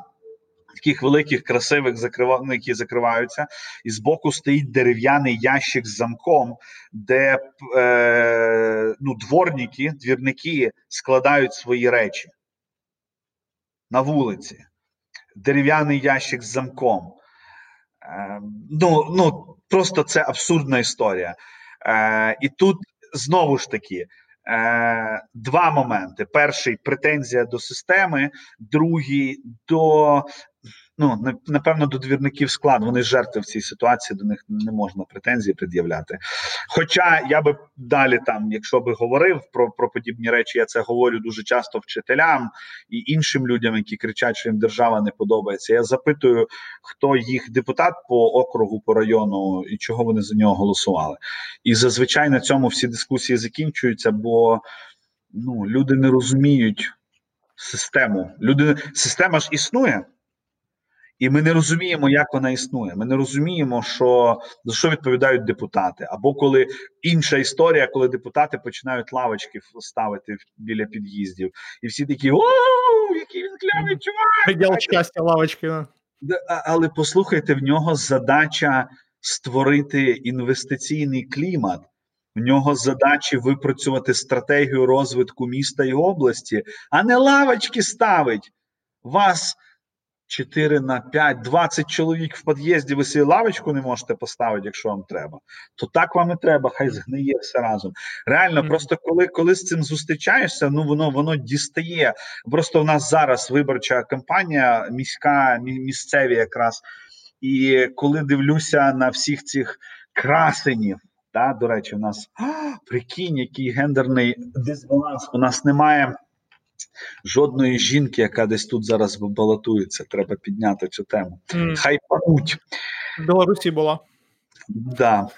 Таких великих, красивих закрива... Ну, які закриваються, і збоку стоїть дерев'яний ящик з замком, де е, ну, дворники, двірники складають свої речі на вулиці. Дерев'яний ящик з замком. Е, ну, ну просто це абсурдна історія. Е, І тут знову ж таки е, два моменти: перший претензія до системи, другий до ну напевно до двірників склад. Вони жертви в цій ситуації, до них не можна претензії пред'являти. Хоча я би далі, там, якщо би говорив про про подібні речі, я це говорю дуже часто вчителям і іншим людям, які кричать, що їм держава не подобається. Я запитую, хто їх депутат по округу, по району і чого вони за нього голосували. І зазвичай на цьому всі дискусії закінчуються, бо ну люди не розуміють систему. Люди система ж існує. І ми не розуміємо, як вона існує. Ми не розуміємо, що за що відповідають депутати. Або коли інша історія, коли депутати починають лавочки ставити біля під'їздів, і всі такі о, який він клявий чувак! Приділ щастя лавочки. Але послухайте, в нього задача створити інвестиційний клімат. В нього задачі випрацювати стратегію розвитку міста і області, а не лавочки ставить. Вас 4 на 5, 20 чоловік в під'їзді, ви собі лавочку не можете поставити, якщо вам треба, то так вам і треба, хай згниє все разом. Реально, mm-hmm. просто коли коли з цим зустрічаєшся, ну воно воно дістає. Просто в нас зараз виборча кампанія, міська, місцеві якраз. І коли дивлюся на всіх цих красенів, да, до речі, у нас а, прикинь, який гендерний дисбаланс, у нас немає. Жодної жінки, яка десь тут зараз балотується, треба підняти цю тему. Mm. Хай пануть. В Білорусі була. Да.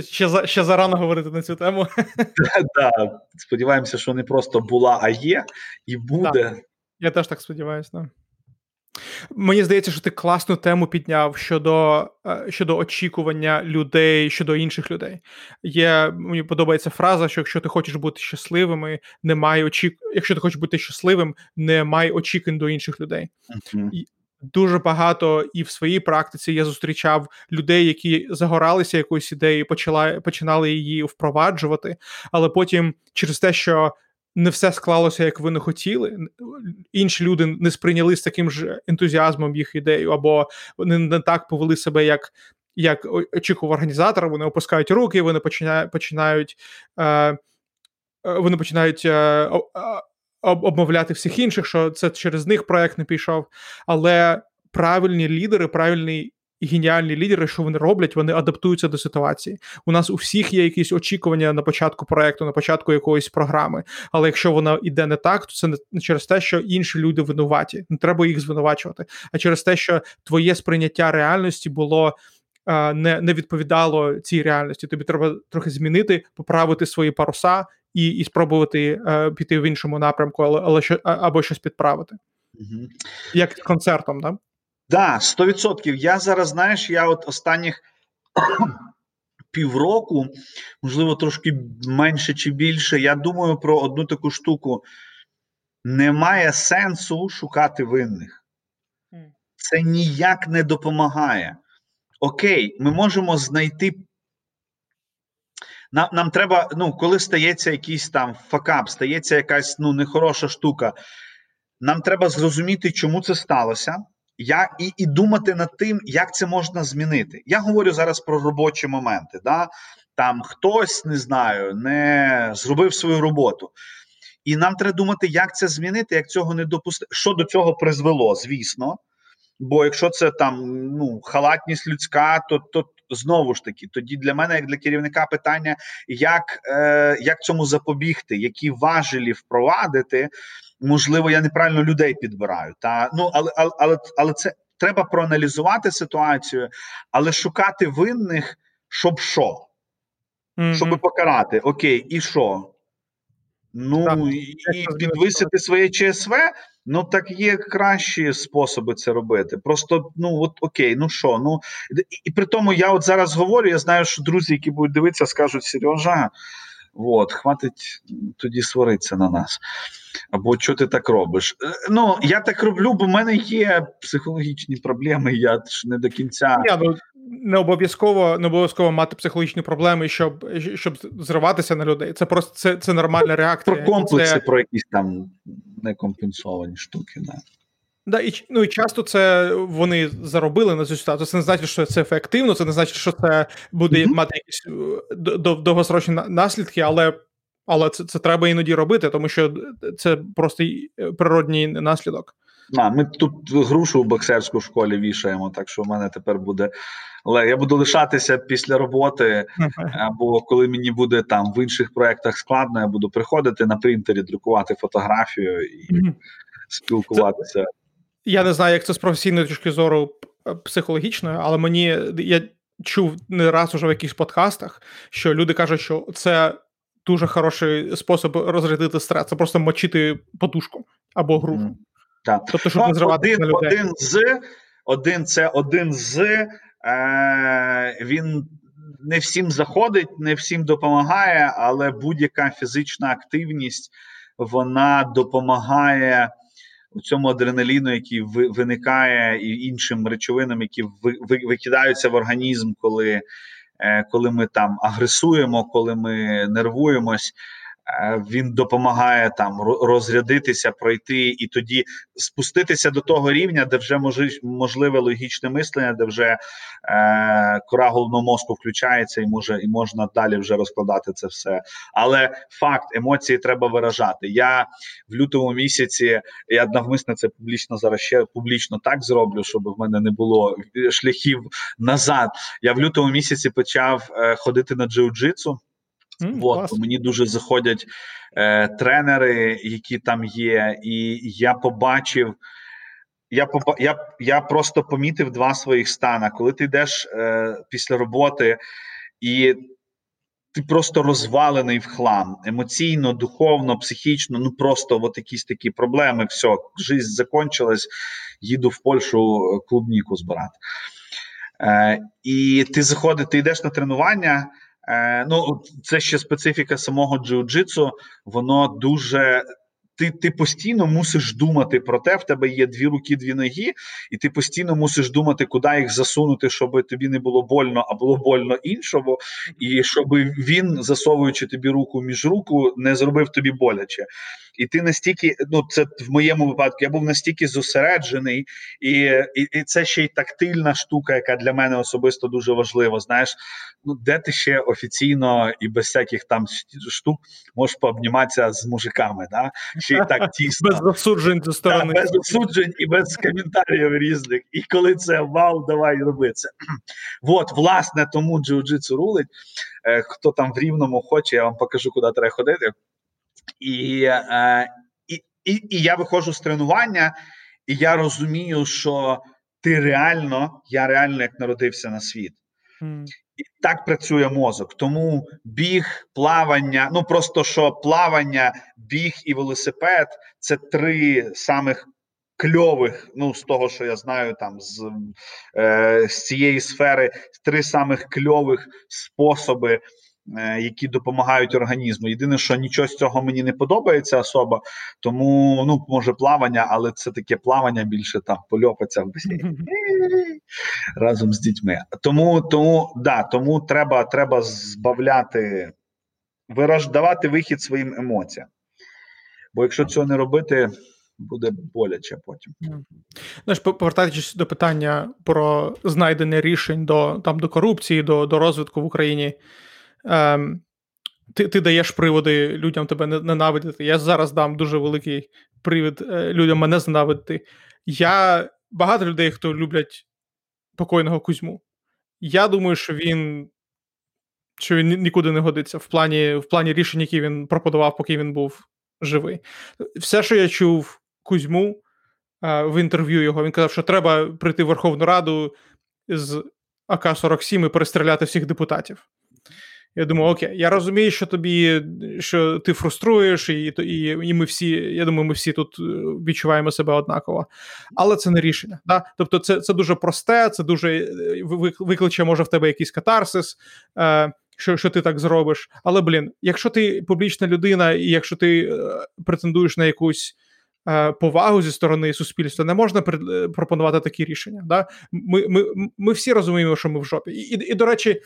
Ще за ще зарано говорити на цю тему. Да, Сподіваємося, що не просто була, а є, і буде. Да. Я теж так сподіваюся. Да. Мені здається, що ти класну тему підняв щодо е, щодо очікування людей щодо інших людей. Є мені подобається фраза, що якщо ти хочеш бути щасливими, немає очік... Якщо ти хочеш бути щасливим, немає очікувань до інших людей. Uh-huh. Дуже багато і в своїй практиці я зустрічав людей, які загоралися якоюсь ідеєю, почала починали її впроваджувати, але потім через те, що не все склалося, як вони хотіли. Інші люди не сприйняли з таким ж ентузіазмом їх ідею, або вони не так повели себе, як як очікував організатор. Вони опускають руки, вони починають починають. Е, е вони починають е, обмовляти всіх інших, що це через них проект не пішов. Але правильні лідери, правильний і геніальні лідери, що вони роблять, вони адаптуються до ситуації. У нас у всіх є якісь очікування на початку проекту, на початку якоїсь програми. Але якщо вона йде не так, то це не через те, що інші люди винуваті. Не треба їх звинувачувати, а через те, що твоє сприйняття реальності було. Не не відповідало цій реальності. Тобі треба трохи змінити, поправити свої паруса і і спробувати е, піти в іншому напрямку, але але що або щось підправити, угу. як концертом, да? Да, сто відсотків. Я зараз, знаєш, я от останніх півроку, можливо, трошки менше чи більше. Я думаю про одну таку штуку. Немає сенсу шукати винних. Це ніяк не допомагає. Окей, ми можемо знайти. Нам нам треба, ну, коли стається якийсь там факап, стається якась ну, нехороша штука. нам треба зрозуміти, чому це сталося. Я і і думати над тим, як це можна змінити. Я говорю зараз про робочі моменти. Да? Там хтось не знаю, не зробив свою роботу. І нам треба думати, як це змінити, як цього не допустити. Що до цього призвело, звісно. Бо якщо це там ну халатність людська, то то знову ж таки, тоді для мене, як для керівника, питання, як е, як цьому запобігти, які важелі впровадити. Можливо, я неправильно людей підбираю. Та ну але але, але, але це треба проаналізувати ситуацію, але шукати винних, щоб що? Mm-hmm. Щоб покарати. Окей, і що? Ну так, і підвисити своє ЧСВ, ну так є кращі способи це робити. Просто ну от окей, ну що, ну і, і при тому я от зараз говорю. Я знаю, що друзі, які будуть дивитися, скажуть Сережа, от, хватить тоді сваритися на нас. Або що ти так робиш? Е, ну я так роблю, бо в мене є психологічні проблеми. Я ж не до кінця. Я, ну, не обов'язково не обов'язково мати психологічні проблеми, щоб щоб зриватися на людей. Це просто це це нормальна реакція. Про комплекси, це... про якісь там некомпенсовані штуки. Да. Да, і ну і часто це вони заробили на цю ситуацію. Це не значить, що це ефективно, це не значить, що це буде mm-hmm. мати якісь е, довгосрочні наслідки, але але це це треба іноді робити, тому що це просто природній наслідок. А, Ми тут грушу в боксерську школі вішаємо, так що в мене тепер буде. Але я буду лишатися після роботи, або коли мені буде там в інших проєктах складно, я буду приходити на принтері, друкувати фотографію і спілкуватися. Я не знаю, як це з професійної точки зору психологічної, але мені я чув не раз уже в якихось подкастах, що люди кажуть, що це дуже хороший спосіб розрядити стрес. Це просто мочити подушку або грушу. Mm. Так. Тобто, щоб не зривати один, на людей. один з один це один з е, він не всім заходить, не всім допомагає, але будь-яка фізична активність вона допомагає у цьому адреналіну, який виникає, і іншим речовинам, які викидаються в організм, коли, е, коли ми там агресуємо, коли ми нервуємось. Е, він допомагає там розрядитися, пройти і тоді спуститися до того рівня, де вже можливе логічне мислення, де вже е, кора головного мозку включається, і може і можна далі вже розкладати це все. Але факт емоції треба виражати. Я в лютому місяці я навмисно це публічно зараз ще публічно так зроблю, щоб в мене не було шляхів назад. Я в лютому місяці почав е, ходити на джиу-джитсу. Mm, От, мені дуже заходять е, тренери, які там є, і я побачив. Я я, я просто помітив два своїх стана. Коли ти йдеш е, після роботи, і ти просто розвалений в хлам емоційно, духовно, психічно. Ну просто от якісь такі проблеми. Все, життя закончилась, їду в Польщу е, клубніку збирати. Е, І ти заходиш, ти йдеш на тренування. Е, Ну, це ще специфіка самого джиу-джитсу, воно дуже. Ти ти постійно мусиш думати про те, в тебе є дві руки, дві ноги, і ти постійно мусиш думати, куди їх засунути, щоб тобі не було больно, а було больно іншого, і щоб він, засовуючи тобі руку між руку, не зробив тобі боляче і ти настільки, ну це в моєму випадку, я був настільки зосереджений, і і, і це ще й тактильна штука, яка для мене особисто дуже важлива. Знаєш, ну де ти ще офіційно і без всяких там штук можеш пообніматися з мужиками, да? Й так тісно. Без засуджень зі сторони. без засуджень і без коментарів різних. І коли це вау, давай роби це. От, власне, тому джиу-джитсу рулить. Е, хто там в рівному хоче, я вам покажу, куди треба ходити. І, е, і, і, і я виходжу з тренування, і я розумію, що ти реально, я реально як народився на світ. Mm. І так працює мозок. Тому біг, плавання, ну просто що плавання, біг і велосипед це три самих кльових, ну з того, що я знаю, там з е, з цієї сфери, три самих кльових способи які допомагають організму. Єдине, що нічого з цього мені не подобається особа, тому ну може плавання, але це таке плавання більше там польопаться в басейні разом з дітьми. Тому тому да, тому треба треба збавляти, вираж, давати вихід своїм емоціям. Бо якщо цього не робити, буде боляче потім. Знаєш, повертаючись до питання про знайдення рішень до там до корупції, до до розвитку в Україні. Ем, Ти ти даєш приводи людям тебе ненавидити. Я зараз дам дуже великий привід е, людям мене зненавидити. Я багато людей, хто люблять покойного Кузьму. Я думаю, що він що він нікуди не годиться в плані в плані рішень, які він пропонував, поки він був живий. Все, що я чув Кузьму а, в інтерв'ю його, він казав, що треба прийти в Верховну Раду з АК-47 і перестріляти всіх депутатів. Я думаю, окей, я розумію, що тобі що ти фруструєш, і і, і ми всі, я думаю, ми всі тут е, відчуваємо себе однаково. Але це не рішення. Да? Тобто, це це дуже просте, це дуже е, викличе, може, в тебе якийсь катарсис. Е, що що ти так зробиш. Але, блін, якщо ти публічна людина, і якщо ти е, претендуєш на якусь повагу зі сторони суспільства, не можна е, пропонувати такі рішення. Да? Ми ми, ми всі розуміємо, що ми в жопі. І, і, і до речі,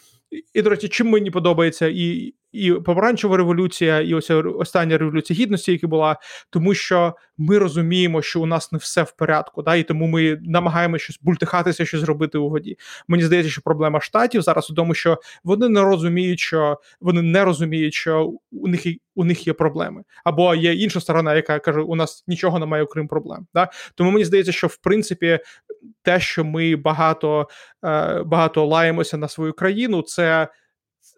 і, до речі, чим мені подобається і і помаранчева революція, і ось остання революція гідності, яка була, тому що ми розуміємо, що у нас не все в порядку, да, і тому ми намагаємося щось бультихатися, щось зробити у воді. Мені здається, що проблема штатів зараз у тому, що вони не розуміють, що вони не розуміють, що у них у них є проблеми, або є інша сторона, яка каже: у нас нічого немає, окрім проблем. Да? Тому мені здається, що в принципі те, що ми багато е, багато лаємося на свою країну, це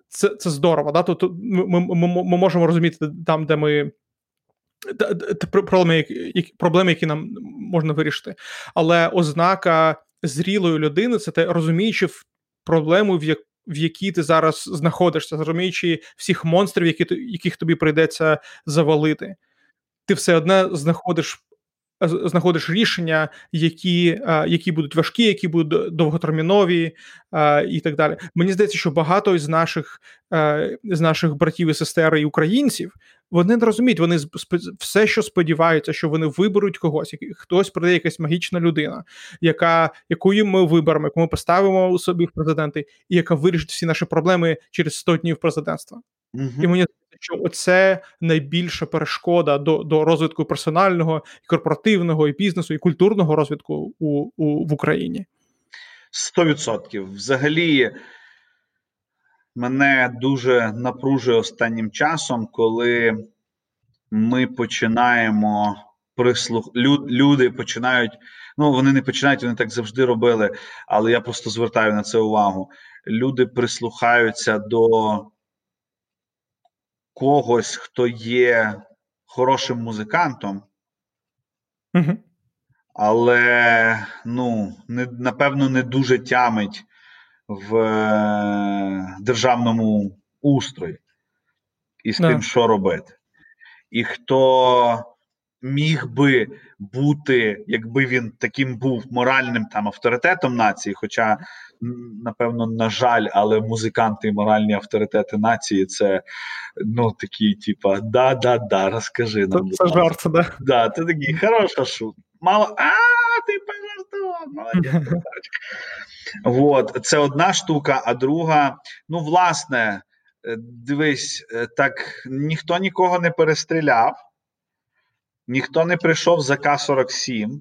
це це здорово. Да? Тобто ми, ми, ми можемо розуміти там, де ми. Проблеми, які проблеми, які нам можна вирішити. Але ознака зрілої людини це те розуміючи проблему, в як, в якій ти зараз знаходишся, розуміючи всіх монстрів, які, яких тобі прийдеться завалити. Ти все одне знаходиш знаходиш рішення, які які будуть важкі, які будуть довготермінові і так далі. Мені здається, що багато з наших з наших братів і сестер і українців вони не розуміють. Вони все, що сподіваються, що вони виберуть когось, хтось прийде якась магічна людина, яка якою ми виберемо, яку ми поставимо у собі в президенти, і яка вирішить всі наші проблеми через 100 днів президентства. Угу. І мені що оце найбільша перешкода до до розвитку персонального, і корпоративного, і бізнесу, і культурного розвитку у, у в Україні. Сто відсотків. Взагалі, мене дуже напружує останнім часом, коли ми починаємо прислух. Люд, люди починають. Ну, вони не починають, вони так завжди робили, але я просто звертаю на це увагу. Люди прислухаються до когось, хто є хорошим музикантом, угу. але ну, не, напевно, не дуже тямить в е, державному устрої і з да. тим, що робити. І хто міг би бути, якби він таким був моральним там авторитетом нації, хоча напевно, на жаль, але музиканти і моральні авторитети нації це ну такі, типа, да-да-да, розкажи нам. Це жарт, да? Да, Це такий хороша шут. Мало, а, ти пожартував, молодець. Вот, це одна штука, а друга, ну, власне, е, дивись, е, так ніхто нікого не перестріляв, ніхто не прийшов за К-47,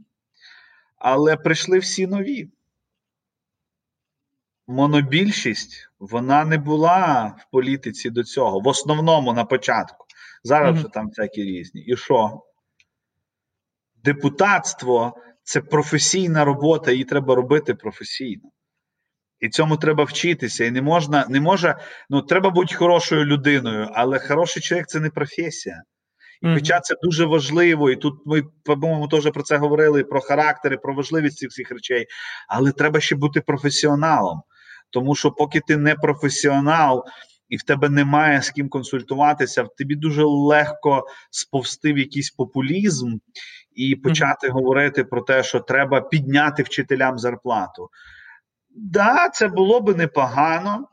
але прийшли всі нові монобільшість вона не була в політиці до цього. В основному на початку. Зараз вже там всякі різні. І що? Депутатство це професійна робота, її треба робити професійно. І цьому треба вчитися. І не можна, не може, ну треба бути хорошою людиною, але хороший чоловік це не професія. І хоча це дуже важливо, і тут ми, по-моєму, теж про це говорили: про характери, про важливість цих всіх речей, але треба ще бути професіоналом. Тому що, поки ти не професіонал і в тебе немає з ким консультуватися, тобі дуже легко сповсти в якийсь популізм і почати mm-hmm. говорити про те, що треба підняти вчителям зарплату. Да, це було би непогано,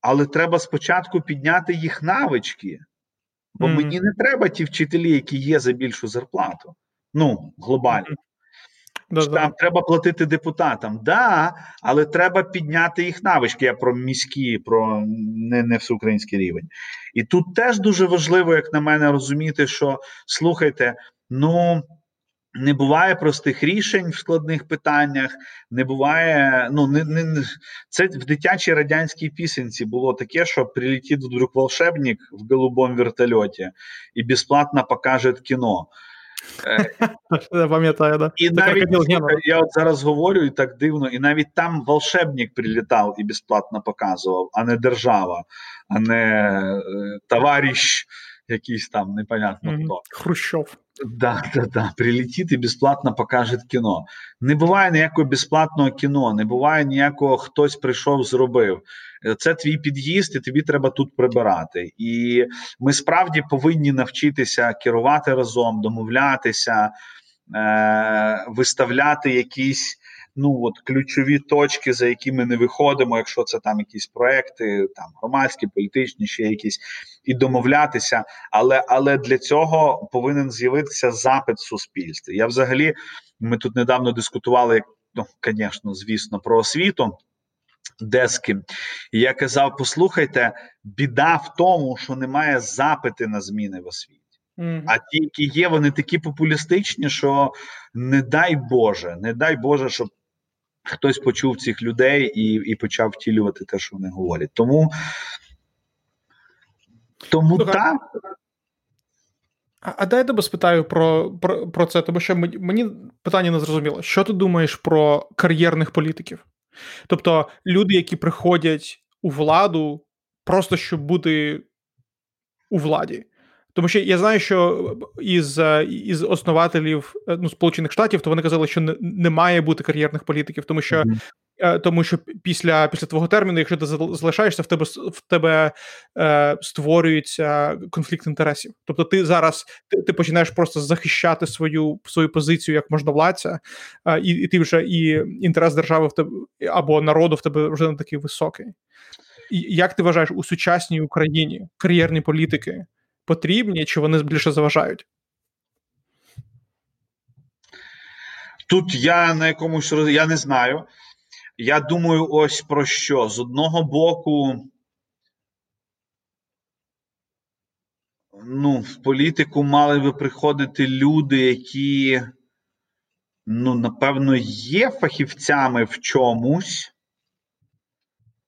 але треба спочатку підняти їх навички. Бо mm-hmm. мені не треба ті вчителі, які є за більшу зарплату. Ну, глобально. Да, Там треба платити депутатам, да, але треба підняти їх навички. Я про міські, про не не всеукраїнський рівень. І тут теж дуже важливо, як на мене, розуміти, що слухайте, ну Не буває простих рішень в складних питаннях, не буває. Ну не не це в дитячій радянській пісенці було таке, що прилетить вдруг волшебник в голубому вертольоті і безплатно покаже кіно. Я пам'ятаю, да. І навіть я от зараз говорю, і так дивно, і навіть там волшебник прилітав і безплатно показував, а не держава, а не е, товариш якийсь там непонятно хто. Хрущов. Да, да, да. Прилетить і безплатно покаже кіно. Не буває ніякого безплатного кіно, не буває ніякого хтось прийшов, зробив. Це твій під'їзд, і тобі треба тут прибирати. І ми справді повинні навчитися керувати разом, домовлятися, е- виставляти якісь ну от ключові точки, за які ми не виходимо, якщо це там якісь проекти, там громадські, політичні, ще якісь, і домовлятися. Але але для цього повинен з'явитися запит в суспільстві. Я взагалі ми тут недавно дискутували, ну, звісно, звісно, про освіту. Дески, і я казав: послухайте, біда в тому, що немає запити на зміни в освіті. Mm. А ті, які є, вони такі популістичні, що не дай Боже, не дай Боже, щоб хтось почув цих людей і і почав втілювати те, що вони говорять. Тому тому так. А, а дай я тебе спитаю про про, про це, тому що мені питання не зрозуміло. Що ти думаєш про кар'єрних політиків? Тобто люди, які приходять у владу, просто щоб бути у владі. Тому що я знаю, що із е, із основателів е, ну, Сполучених Штатів то вони казали, що не, не має бути кар'єрних політиків, тому що mm-hmm. тому що після після твого терміну, якщо ти залишаєшся, в тебе в тебе е, створюється конфлікт інтересів. Тобто, ти зараз ти, ти починаєш просто захищати свою свою позицію як можновладця, е, і і ти вже і інтерес держави в тебе або народу в тебе вже не такий високий. І Як ти вважаєш у сучасній Україні кар'єрні політики? Потрібні, чи вони більше заважають? Тут я на якомусь я не знаю. Я думаю, ось про що. З одного боку, ну, в політику мали би приходити люди, які, ну, напевно, є фахівцями в чомусь.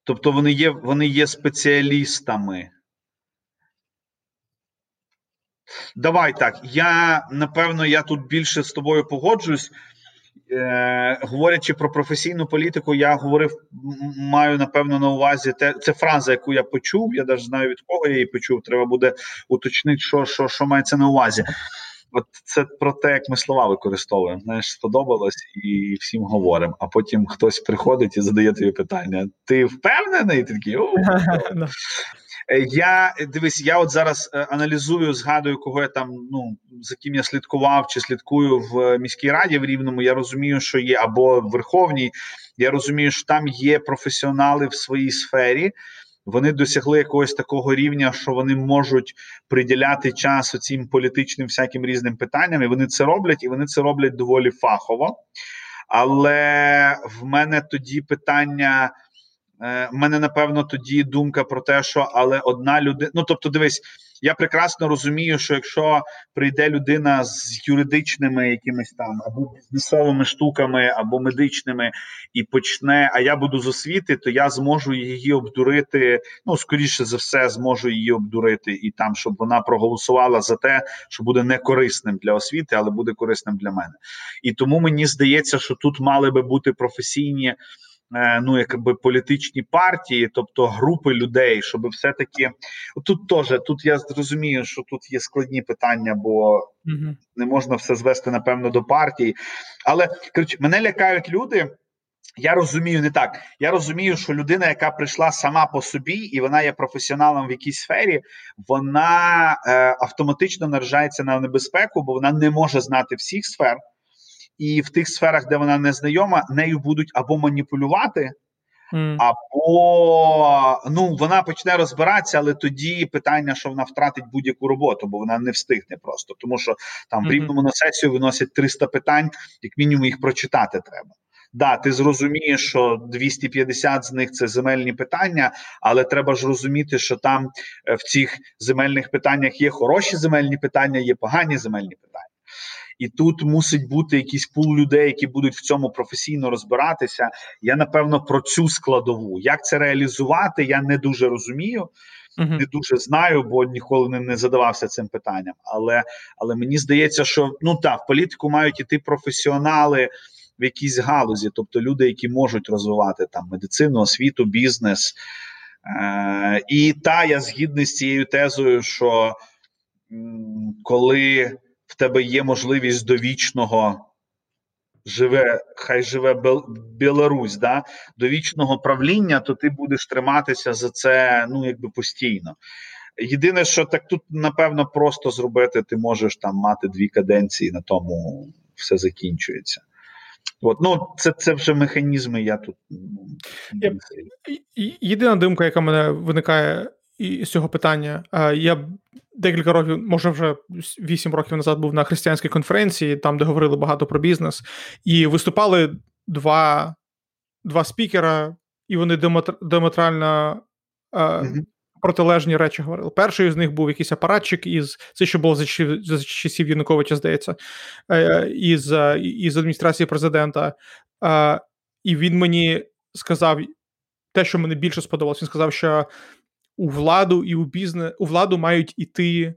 Тобто вони є, вони є спеціалістами. Давай так. Я напевно я тут більше з тобою погоджуюсь. Е, Говорячи про професійну політику, я говорив, маю напевно на увазі те. Це фраза, яку я почув. Я навіть знаю від кого я її почув. Треба буде уточнити, що що, що мається на увазі. От це про те, як ми слова використовуємо. Знаєш, сподобалось і всім говоримо. А потім хтось приходить і задає тобі питання: Ти впевнений? Ти такий, я дивись, я от зараз е, аналізую, згадую, кого я там ну за ким я слідкував чи слідкую в міській раді в Рівному. Я розумію, що є або в Верховній. Я розумію, що там є професіонали в своїй сфері. Вони досягли якогось такого рівня, що вони можуть приділяти час цим політичним всяким різним питанням. і Вони це роблять, і вони це роблять доволі фахово. Але в мене тоді питання. Е, мене напевно тоді думка про те, що але одна людина. Ну тобто, дивись, я прекрасно розумію, що якщо прийде людина з юридичними якимись там або бізнесовими штуками, або медичними, і почне, а я буду з освіти, то я зможу її обдурити. Ну скоріше за все, зможу її обдурити і там, щоб вона проголосувала за те, що буде не корисним для освіти, але буде корисним для мене. І тому мені здається, що тут мали би бути професійні. Е, ну якби політичні партії, тобто групи людей, щоб все-таки тут теж тут я зрозумію, що тут є складні питання, бо угу. не можна все звести напевно до партії. Але коротше, мене лякають люди. Я розумію не так. Я розумію, що людина, яка прийшла сама по собі, і вона є професіоналом в якійсь сфері, вона е, автоматично наражається на небезпеку, бо вона не може знати всіх сфер і в тих сферах, де вона не знайома, нею будуть або маніпулювати, mm. або ну вона почне розбиратися, але тоді питання, що вона втратить будь-яку роботу, бо вона не встигне просто, тому що там mm-hmm. в рівному на сесію виносять 300 питань, як мінімум їх прочитати треба. Да, ти зрозумієш, що 250 з них це земельні питання, але треба ж розуміти, що там е, в цих земельних питаннях є хороші земельні питання, є погані земельні питання. І тут мусить бути якийсь пул людей, які будуть в цьому професійно розбиратися. Я напевно про цю складову. Як це реалізувати, я не дуже розумію. Uh-huh. Не дуже знаю, бо ніколи не, не задавався цим питанням. Але але мені здається, що ну так, в політику мають іти професіонали в якійсь галузі, тобто люди, які можуть розвивати там медицину, освіту, бізнес. Е, І та я згідний з цією тезою, що м, коли тебе є можливість довічного живе, хай живе Бел, Білорусь, да, довічного правління, то ти будеш триматися за це ну якби постійно. Єдине, що так тут напевно просто зробити, ти можеш там мати дві каденції, на тому все закінчується. От, ну, Це це вже механізми. Я тут ну, єдина думка, яка в мене виникає з цього питання. Я декілька років, може вже вісім років назад, був на християнській конференції, там де говорили багато про бізнес, і виступали два два спікера, і вони диаметрально mm-hmm протилежні речі говорили. Перший з них був якийсь апаратчик із це, що було за часів, за часів Януковича, здається, е, із із адміністрації президента. І він мені сказав те, що мені більше сподобалось. Він сказав, що у владу і у бізнес у владу мають іти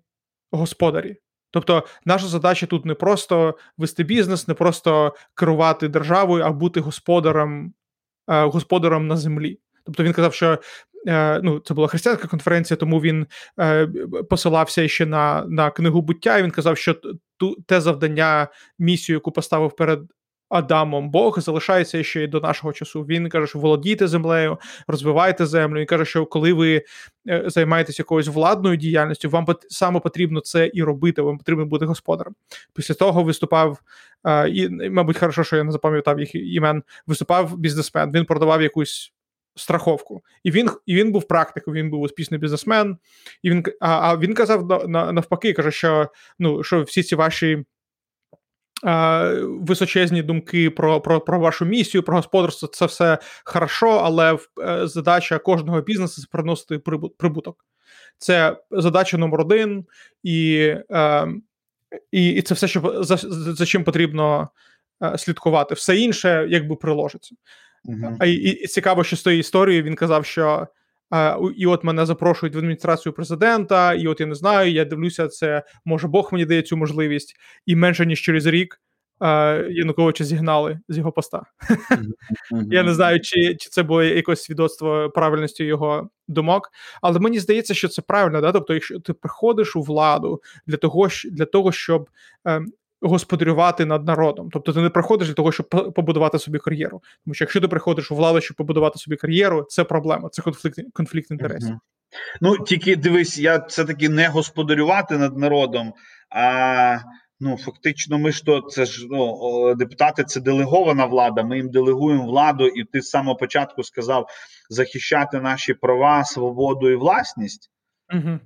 господарі. Тобто, наша задача тут не просто вести бізнес, не просто керувати державою, а бути господарем, е, господарем на землі. Тобто він казав, що Е, ну, це була християнська конференція, тому він е, посилався ще на на книгу буття. і Він казав, що ту те завдання, місію, яку поставив перед. Адамом Бог залишається ще й до нашого часу. Він каже, що володійте землею, розвивайте землю. Він каже, що коли ви е, займаєтесь якоюсь владною діяльністю, вам саме потрібно це і робити. Вам потрібно бути господарем. Після того виступав і, мабуть, хорошо, що я не запам'ятав їх імен. Виступав бізнесмен. Він продавав якусь страховку. І він і він був практиком, він був успішний бізнесмен. І він а, а він казав навпаки, каже, що ну, що всі ці ваші. Височезні думки про про, про вашу місію, про господарство це все хорошо, але е, задача кожного бізнесу це приносити прибуток. Це задача номер один, і е, і, і це все, що за, за чим потрібно е, слідкувати. Все інше якби приложиться. Uh-huh. І, і цікаво, що з тої історії він казав, що і от мене запрошують в адміністрацію президента, і от я не знаю, я дивлюся, це може Бог мені дає цю можливість, і менше ніж через рік Януковича зігнали з його поста. Я не знаю, чи чи це було якось свідоцтво правильності його думок, але мені здається, що це правильно. Да? Тобто, якщо ти приходиш у владу для того, для того щоб. Ем, господарювати над народом. Тобто ти не приходиш для того, щоб побудувати собі кар'єру. Тому що якщо ти приходиш у владу, щоб побудувати собі кар'єру, це проблема, це конфлікт конфлікт інтересів. Mm-hmm. Ну тільки дивись, я все таки не господарювати над народом. а... Ну, фактично, ми ж то це ж ну, депутати, це делегована влада. Ми їм делегуємо владу, і ти з самого початку сказав захищати наші права, свободу і власність. Угу.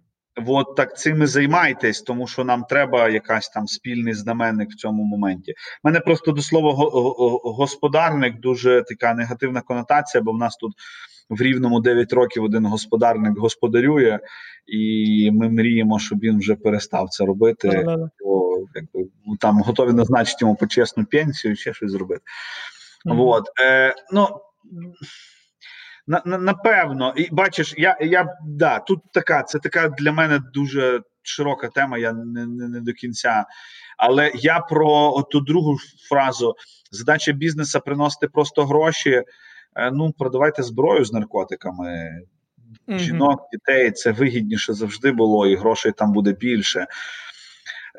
От так цим і займайтесь, тому що нам треба якась там спільний знаменник в цьому моменті. У Мене просто до слова господарник дуже така негативна конотація, бо в нас тут в рівному 9 років один господарник господарює, і ми мріємо, щоб він вже перестав це робити. Бо якби там готові назначити йому почесну пенсію, ще щось зробити. Mm-hmm. От. Е, ну, на, на, Напевно, і бачиш, я я да, тут така, це така для мене дуже широка тема, я не не, не до кінця. Але я про ту другу фразу: задача бізнесу приносити просто гроші. Е, ну, продавайте зброю з наркотиками. Жінок, дітей це вигідніше завжди було, і грошей там буде більше.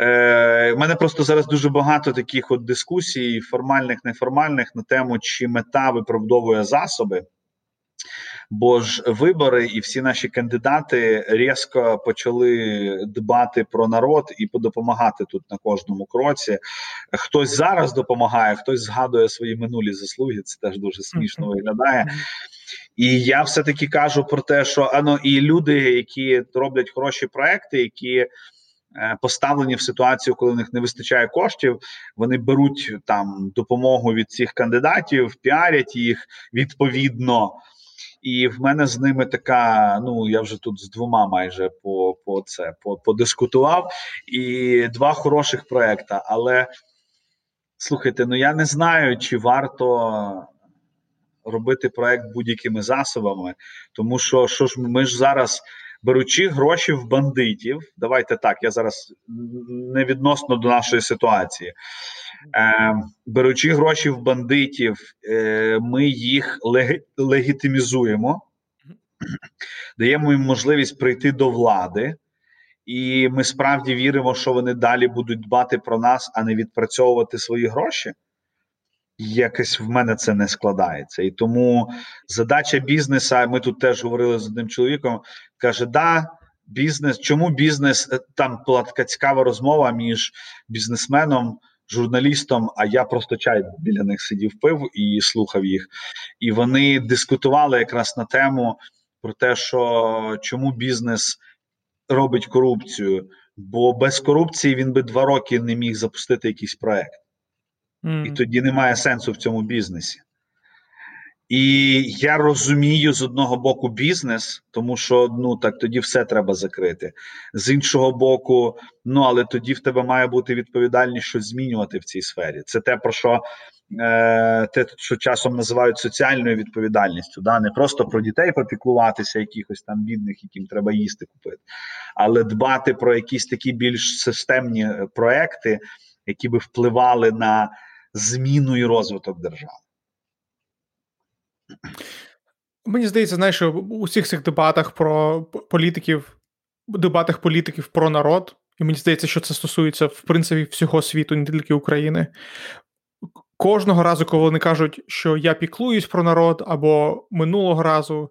Е, У мене просто зараз дуже багато таких от дискусій, формальних, неформальних, на тему, чи мета виправдовує засоби. Бо ж вибори і всі наші кандидати різко почали дбати про народ і допомагати тут на кожному кроці. Хтось зараз допомагає, хтось згадує свої минулі заслуги. Це теж дуже смішно виглядає. І я все таки кажу про те, що ано і люди, які роблять хороші проекти, які е, Поставлені в ситуацію, коли у них не вистачає коштів, вони беруть там допомогу від цих кандидатів, піарять їх відповідно і в мене з ними така. Ну я вже тут з двома майже по по це по, подискутував. І два хороших проекти. Але Слухайте, ну я не знаю, чи варто робити проект будь-якими засобами, тому що що ж ми ж зараз. Беручи гроші в бандитів, давайте так, я зараз не відносно до нашої ситуації. Е, Беручи гроші в бандитів, е, ми їх лег, легітимізуємо, даємо їм можливість прийти до влади, і ми справді віримо, що вони далі будуть дбати про нас, а не відпрацьовувати свої гроші. Якось в мене це не складається. І тому задача бізнеса. Ми тут теж говорили з одним чоловіком. Каже: да, бізнес. Чому бізнес? Е, там була така цікава розмова між бізнесменом, журналістом. А я просто чай біля них сидів, пив і слухав їх. І вони дискутували якраз на тему про те, що чому бізнес робить корупцію, бо без корупції він би два роки не міг запустити якийсь проект. Mm. І тоді немає сенсу в цьому бізнесі. І я розумію з одного боку бізнес, тому що ну так тоді все треба закрити. З іншого боку, ну але тоді в тебе має бути відповідальність щось змінювати в цій сфері. Це те, про що е, те, що часом називають соціальною відповідальністю. Да? Не просто про дітей попіклуватися, якихось там бідних, яким треба їсти купити, але дбати про якісь такі більш системні е, проекти, які би впливали на зміну і розвиток держави. Мені здається, знаєш, що у всіх цих дебатах про політиків, дебатах політиків про народ, і мені здається, що це стосується в принципі всього світу, не тільки України. Кожного разу, коли вони кажуть, що я піклуюсь про народ, або минулого разу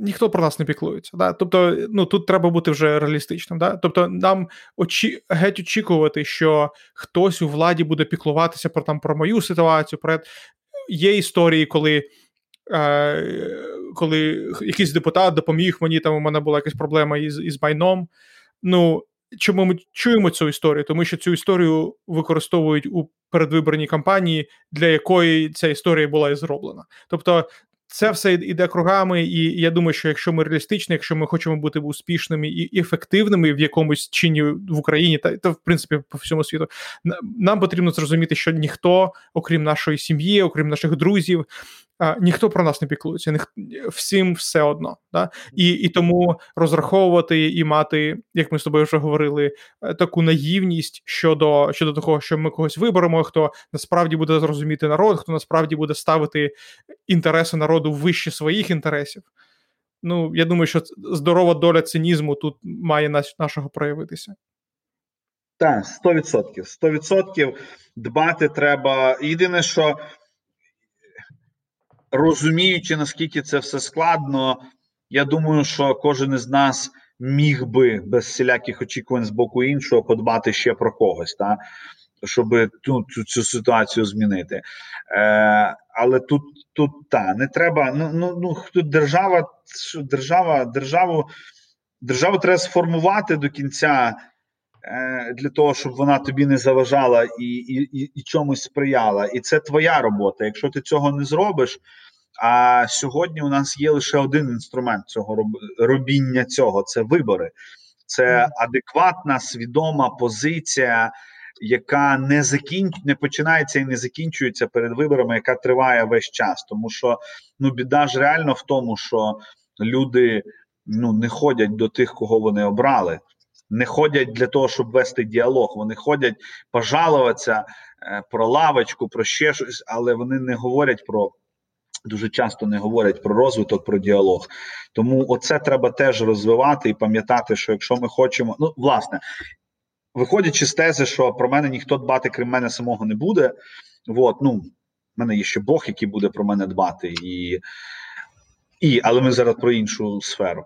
ніхто про нас не піклується. Да? Тобто, ну тут треба бути вже реалістичним. Да? Тобто, нам очі... геть очікувати, що хтось у владі буде піклуватися про там про мою ситуацію. Про є історії, коли. Коли якийсь депутат допоміг мені, там у мене була якась проблема із із майном. Ну чому ми чуємо цю історію? Тому що цю історію використовують у передвиборній кампанії, для якої ця історія була і зроблена. Тобто, це все йде кругами, і я думаю, що якщо ми реалістичні, якщо ми хочемо бути успішними і ефективними в якомусь чині в Україні, та та в принципі по всьому світу, нам потрібно зрозуміти, що ніхто, окрім нашої сім'ї, окрім наших друзів, ніхто про нас не піклується, ніх, всім все одно. Да? І і тому розраховувати і мати, як ми з тобою вже говорили, е, таку наївність щодо щодо того, що ми когось виберемо, хто насправді буде зрозуміти народ, хто насправді буде ставити інтереси народу вище своїх інтересів. Ну, я думаю, що здорова доля цинізму тут має нашого проявитися. Так, 100%. 100% дбати треба. Єдине, що розуміючи, наскільки це все складно, я думаю, що кожен із нас міг би без всіляких очікувань з боку іншого подбати ще про когось, та? щоб ну, цю, цю ситуацію змінити. Е, Але тут тут та не треба. Ну ну ну тут держава, держава, державу, державу треба сформувати до кінця. Е, для того, щоб вона тобі не заважала і і, і, чомусь сприяла. І це твоя робота. Якщо ти цього не зробиш, а сьогодні у нас є лише один інструмент цього робіння цього це вибори, це адекватна, свідома позиція. Яка не закінч... не починається і не закінчується перед виборами, яка триває весь час, тому що ну біда ж реально в тому, що люди ну не ходять до тих, кого вони обрали не ходять для того, щоб вести діалог. Вони ходять пожалуватися е, про лавочку, про ще щось, але вони не говорять про. Дуже часто не говорять про розвиток, про діалог. Тому оце треба теж розвивати і пам'ятати, що якщо ми хочемо, ну власне, виходячи з тези, що про мене ніхто дбати, крім мене самого не буде. От, ну, в мене є ще Бог, який буде про мене дбати, і, і але ми зараз про іншу сферу.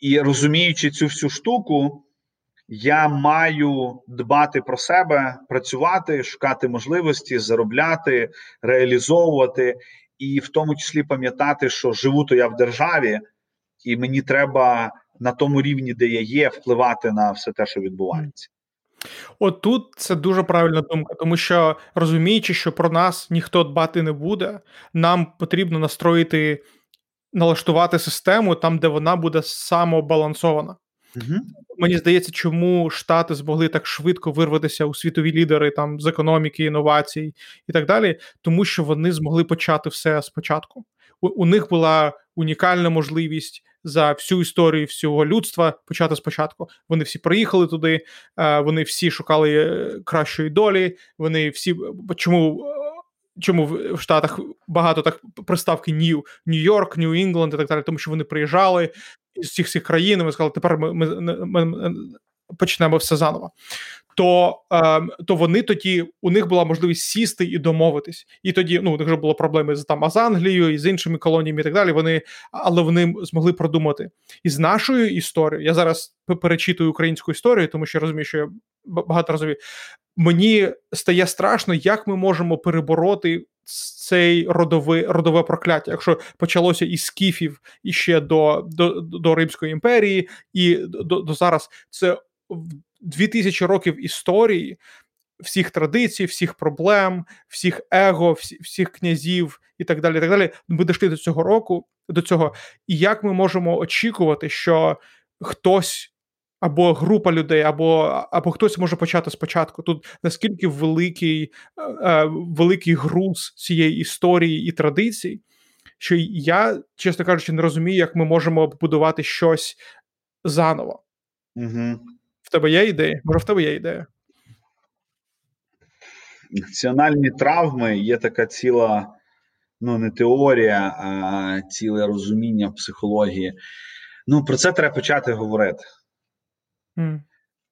І розуміючи цю всю штуку, я маю дбати про себе, працювати, шукати можливості, заробляти, реалізовувати, і в тому числі пам'ятати, що живу то я в державі, і мені треба на тому рівні, де я є, впливати на все те, що відбувається. От тут це дуже правильна думка, тому що розуміючи, що про нас ніхто дбати не буде, нам потрібно настроїти налаштувати систему там, де вона буде самобалансована. Угу. Мені здається, чому Штати змогли так швидко вирватися у світові лідери там з економіки, інновацій і так далі, тому що вони змогли почати все спочатку. У, у них була унікальна можливість за всю історію всього людства почати спочатку. Вони всі приїхали туди, е, вони всі шукали е, кращої долі. Вони всі чому. Чому в Штатах багато так приставки New, Нью-Йорк, Нью-Інгланд і так далі, тому що вони приїжджали з всіх країн, ми сказали, тепер ми, ми, ми, ми почнемо все заново то е, то вони тоді у них була можливість сісти і домовитись. І тоді ну у них вже було проблеми з там з Англією і з іншими колоніями і так далі. Вони але вони змогли продумати. І з нашою історією я зараз перечитую українську історію, тому що розумію, що я багато розумію. Мені стає страшно, як ми можемо перебороти цей родове родове прокляття, якщо почалося із скіфів і ще до до, до Римської імперії, і до, до зараз це 2000 років історії, всіх традицій, всіх проблем, всіх его, всі, всіх князів і так далі. і так далі. Ми дійшли до цього року, до цього. І як ми можемо очікувати, що хтось. Або група людей, або або хтось може почати спочатку. Тут наскільки великий е, е великий груз цієї історії і традицій, що я, чесно кажучи, не розумію, як ми можемо побудувати щось заново. Угу тебе є ідеї? Може, в тебе є ідея? Національні травми є така ціла, ну, не теорія, а ціле розуміння в психології. Ну, про це треба почати говорити. Mm.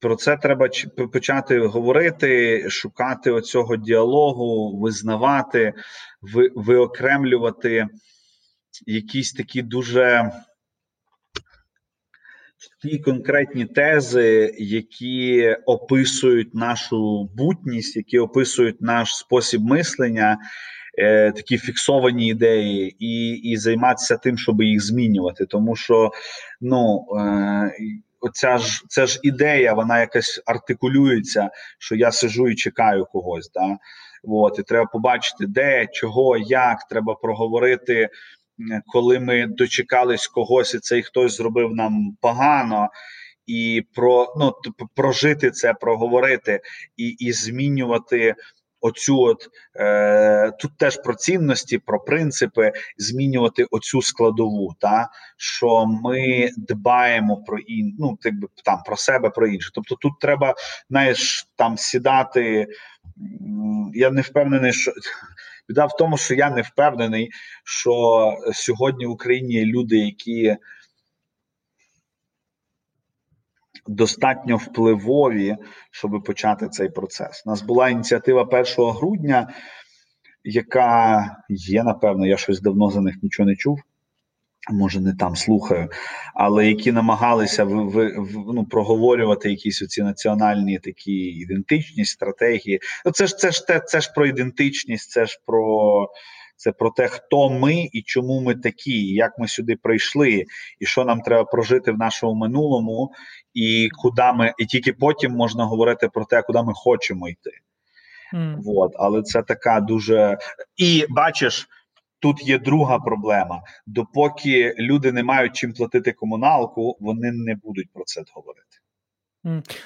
Про це треба почати говорити, шукати оцього діалогу, визнавати, ви, виокремлювати якісь такі дуже ті конкретні тези, які описують нашу бутність, які описують наш спосіб мислення, е, такі фіксовані ідеї, і і займатися тим, щоб їх змінювати. Тому що ну. Е, Оця ж це ж ідея, вона якась артикулюється, що я сижу і чекаю когось. Да? От, і треба побачити, де, чого, як треба проговорити коли ми дочекались когось, і цей хтось зробив нам погано, і про ну прожити це, проговорити і і змінювати. Оцю от е, тут теж про цінності, про принципи, змінювати оцю складову, та що ми дбаємо про ін, ну так там про себе, про інше. Тобто тут треба знаєш, там сідати. Я не впевнений, що Біда в тому, що я не впевнений, що сьогодні в Україні люди, які достатньо впливові, щоб почати цей процес. У нас була ініціатива 1 грудня, яка є, напевно, я щось давно за них нічого не чув може не там слухаю, але які намагалися в, в, в, ну, проговорювати якісь оці національні такі ідентичність, стратегії. Ну це ж це ж те, це ж про ідентичність, це ж про. Це про те, хто ми і чому ми такі, як ми сюди прийшли, і що нам треба прожити в нашому минулому, і куди ми, і тільки потім можна говорити про те, куди ми хочемо йти. Mm. Вот. Але це така дуже і бачиш, Тут є друга проблема. Допоки люди не мають чим платити комуналку, вони не будуть про це говорити.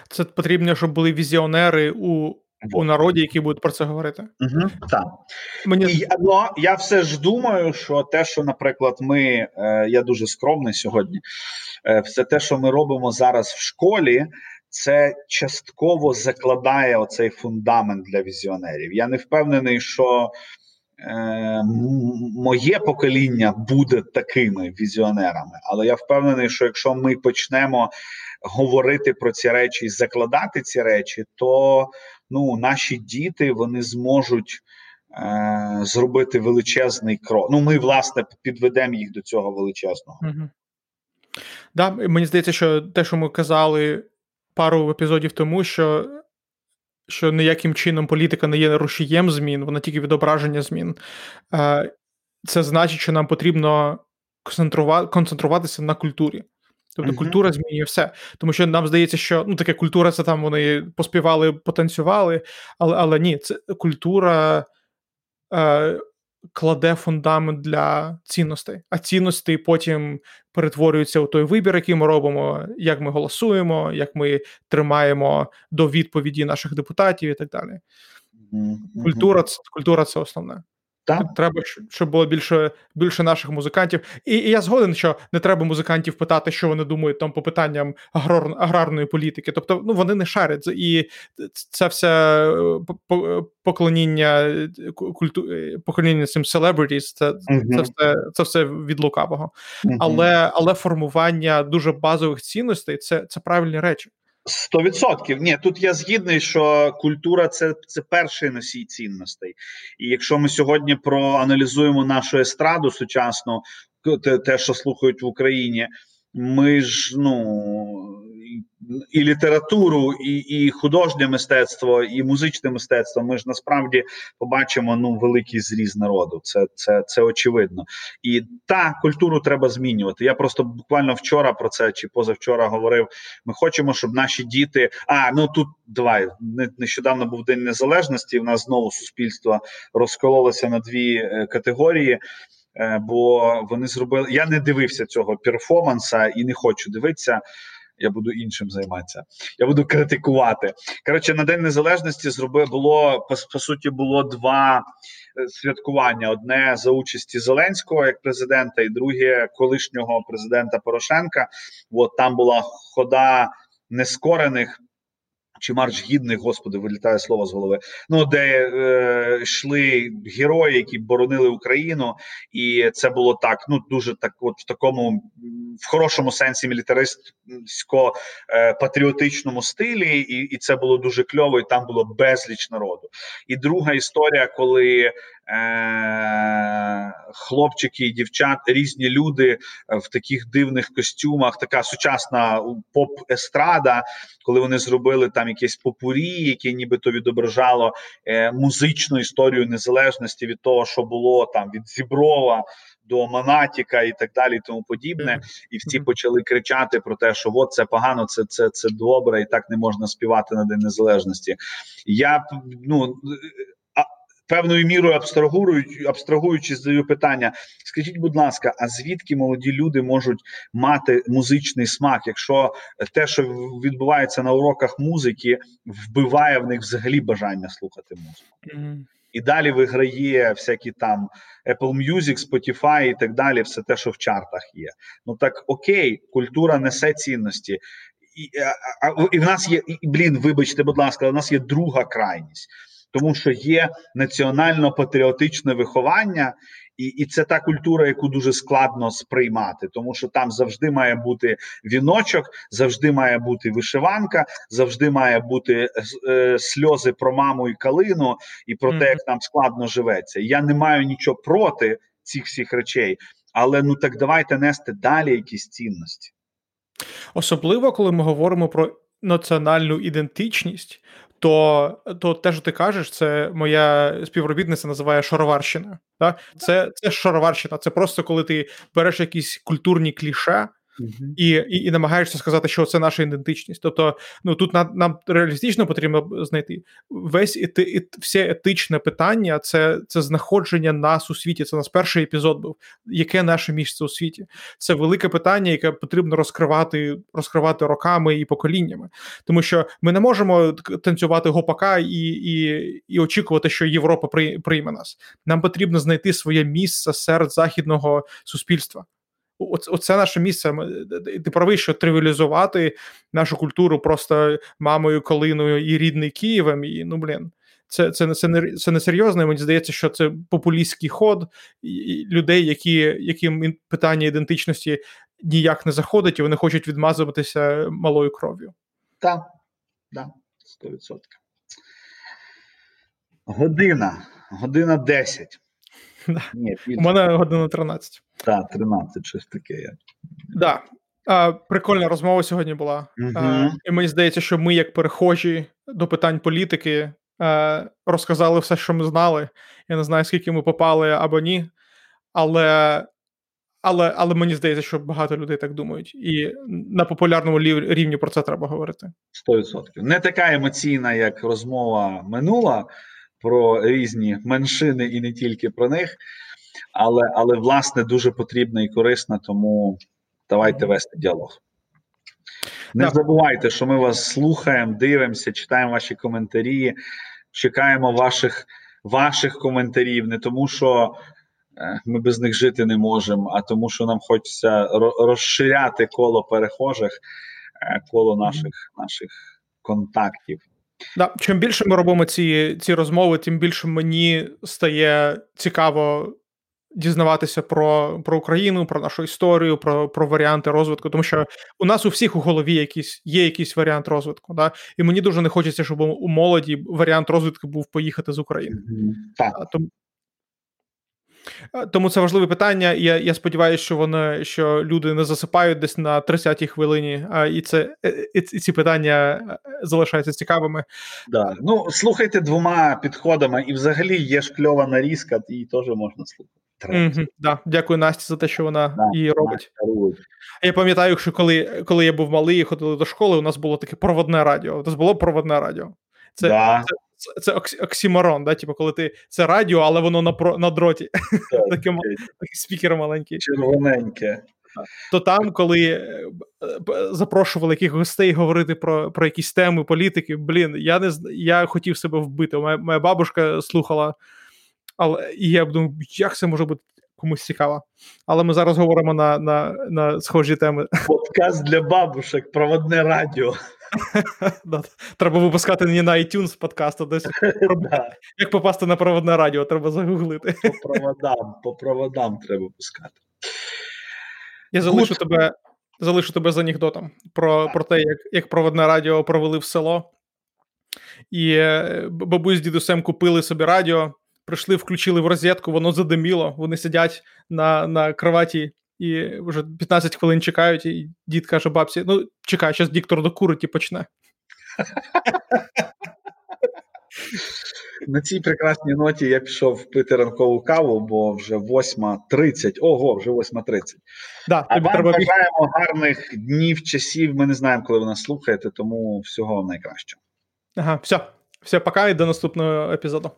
Це потрібно, щоб були візіонери у у народі, які будуть про це говорити. Угу, Так. Мені... І, ну, Я все ж думаю, що те, що, наприклад, ми, е, я дуже скромний сьогодні, е, все те, що ми робимо зараз в школі, це частково закладає оцей фундамент для візіонерів. Я не впевнений, що. Е, моє покоління буде такими візіонерами, але я впевнений, що якщо ми почнемо говорити про ці речі і закладати ці речі, то ну наші діти вони зможуть е, зробити величезний крок. Ну, ми власне підведемо їх до цього величезного. Угу. Да, мені здається, що те, що ми казали пару епізодів тому, що що ніяким чином політика не є рушієм змін, вона тільки відображення змін. Е, це значить, що нам потрібно концентруватися на культурі. Тобто uh-huh. культура змінює все. Тому що нам здається, що ну таке культура це там вони поспівали, потанцювали, але але ні, це культура. Е, кладе фундамент для цінностей, а цінності потім перетворюються у той вибір, який ми робимо, як ми голосуємо, як ми тримаємо до відповіді наших депутатів і так далі. Культура, культура це основне. Так. Треба, щоб було більше більше наших музикантів. І і я згоден, що не треба музикантів питати, що вони думають там по питанням аграр, аграрної політики. Тобто, ну вони не шарять. І це все е, поклоніння е, культу, е, поклоніння цим celebrities, це uh це, все це все від лукавого. uh Але але формування дуже базових цінностей це, це правильні речі. Сто відсотків. Ні, тут я згідний, що культура це це перший носій цінностей. І якщо ми сьогодні проаналізуємо нашу естраду сучасну, те, що слухають в Україні, ми ж ну і літературу, і і художнє мистецтво, і музичне мистецтво. Ми ж насправді побачимо ну великий зріз народу. Це це, це очевидно. І та культуру треба змінювати. Я просто буквально вчора про це чи позавчора говорив. Ми хочемо, щоб наші діти. А ну тут давай нещодавно був день незалежності. В нас знову суспільство розкололося на дві е, категорії. Е, бо вони зробили. Я не дивився цього перформанса і не хочу дивитися я буду іншим займатися. Я буду критикувати. Коротше, на День Незалежності зробив було по, по суті було два е, святкування: одне за участі Зеленського як президента, і друге колишнього президента Порошенка. От там була хода нескорених чи марш гідний, господи, вилітає слово з голови. Ну де е, йшли герої, які боронили Україну, і це було так. Ну дуже так, от в такому в хорошому сенсі мілітаристсько е, патріотичному стилі, і і це було дуже кльово. і Там було безліч народу. І друга історія, коли е, хлопчики і дівчат, різні люди е, в таких дивних костюмах, така сучасна поп-естрада, коли вони зробили там якесь попурі, яке нібито відображало е, музичну історію незалежності від того, що було там від Зіброва. До Монатіка і так далі, і тому подібне, і всі почали кричати про те, що от це погано, це це це добре, і так не можна співати на День Незалежності. Я ну певною мірою абстрагуючи, абстрагуючи задаю питання. Скажіть, будь ласка, а звідки молоді люди можуть мати музичний смак, якщо те, що відбувається на уроках музики, вбиває в них взагалі бажання слухати музику? Mm-hmm. І далі виграє всякі там Apple Music, Spotify і так далі, все те, що в чартах є. Ну так окей, культура несе цінності. І а, а, і в нас є і, блін, вибачте, будь ласка, у нас є друга крайність тому що є національно-патріотичне виховання, і і це та культура, яку дуже складно сприймати, тому що там завжди має бути віночок, завжди має бути вишиванка, завжди має бути е, сльози про маму і калину, і про mm-hmm. те, як нам складно живеться. Я не маю нічого проти цих всіх речей, але ну так давайте нести далі якісь цінності. Особливо коли ми говоримо про національну ідентичність, то то те, що ти кажеш, це моя співробітниця називає шароварщина. Так? Це це шароварщина. Це просто коли ти береш якісь культурні кліше, Uh-huh. І, і і, намагаєшся сказати, що це наша ідентичність. Тобто, ну тут нам нам реалістично потрібно знайти весь ети, ет, все етичне питання це це знаходження нас у світі. Це нас перший епізод був. Яке наше місце у світі? Це велике питання, яке потрібно розкривати розкривати роками і поколіннями. Тому що ми не можемо танцювати гопака і і, і очікувати, що Європа прийме нас. Нам потрібно знайти своє місце серед західного суспільства оце наше місце. Ти правий, що тривіалізувати нашу культуру просто мамою, Калиною і рідний Києвом. І ну блін, це це, це, не це не серйозно. Мені здається, що це популістський ход людей, які яким питання ідентичності ніяк не заходить, і вони хочуть відмазуватися малою кров'ю. Так, так, 100%. Година, година 10. Ні, У мене година 13. Так, 13, щось таке. Да. А, Прикольна розмова сьогодні була. А, І мені здається, що ми, як перехожі до питань політики, а, розказали все, що ми знали. Я не знаю, скільки ми попали або ні. Але але, але мені здається, що багато людей так думають. І на популярному рівні про це треба говорити. 100%. Не така емоційна, як розмова минула про різні меншини і не тільки про них. Але, але власне, дуже потрібна і корисна, тому давайте вести діалог. Не так. забувайте, що ми вас слухаємо, дивимося, читаємо ваші коментарі, чекаємо ваших ваших коментарів, не тому, що е, ми без них жити не можемо, а тому, що нам хочеться розширяти коло перехожих, е, коло наших, наших контактів. Да, чим більше ми робимо ці ці розмови, тим більше мені стає цікаво дізнаватися про про Україну, про нашу історію, про про варіанти розвитку. Тому що у нас у всіх у голові якісь є якийсь варіант розвитку. Да? І мені дуже не хочеться, щоб у молоді варіант розвитку був поїхати з України. Так. Тому тому це важливе питання. Я я сподіваюся, що вони що люди не засипають десь на 30-й хвилині, а і це і, і ці питання е, залишаються цікавими. Да. Ну слухайте двома підходами, і взагалі є ж кльова нарізка, її теж можна слухати. Mm-hmm, да. Дякую Насті за те, що вона да, її робить. Я пам'ятаю, що коли коли я був малий і ходили до школи, у нас було таке проводне радіо. У нас було проводне радіо. Це да. це, це, це оксімарон, да? Типу, коли ти це радіо, але воно на про, на дроті. Такий спікер маленький. Червоненьке. То там, коли е, запрошували якихось гостей говорити про про якісь теми політики, блін, я не я хотів себе вбити. Моя, моя бабушка слухала але і я думаю, як це може бути комусь цікаво. Але ми зараз говоримо на на, на схожі теми. Подкаст для бабушек, проводне радіо. Треба випускати не на iTunes подкаст, а десь як попасти на проводне радіо, треба загуглити. По проводам, по проводам треба пускати. Я залишу тебе залишу тебе з анекдотом про про те, як як проводне радіо провели в село. І е, бабусь з дідусем купили собі радіо прийшли, включили в розетку, воно задиміло. Вони сидять на на кроваті і вже 15 хвилин чекають. І дід каже: бабці: ну, чекай, зараз диктор докурить і почне. На цій прекрасній ноті я пішов пити ранкову каву, бо вже 8.30. Ого, вже 8.30. Да, а вам треба бажаємо гарних днів, часів. Ми не знаємо, коли ви нас слухаєте, тому всього найкращого. Ага, все. Все, пока і до наступного епізоду.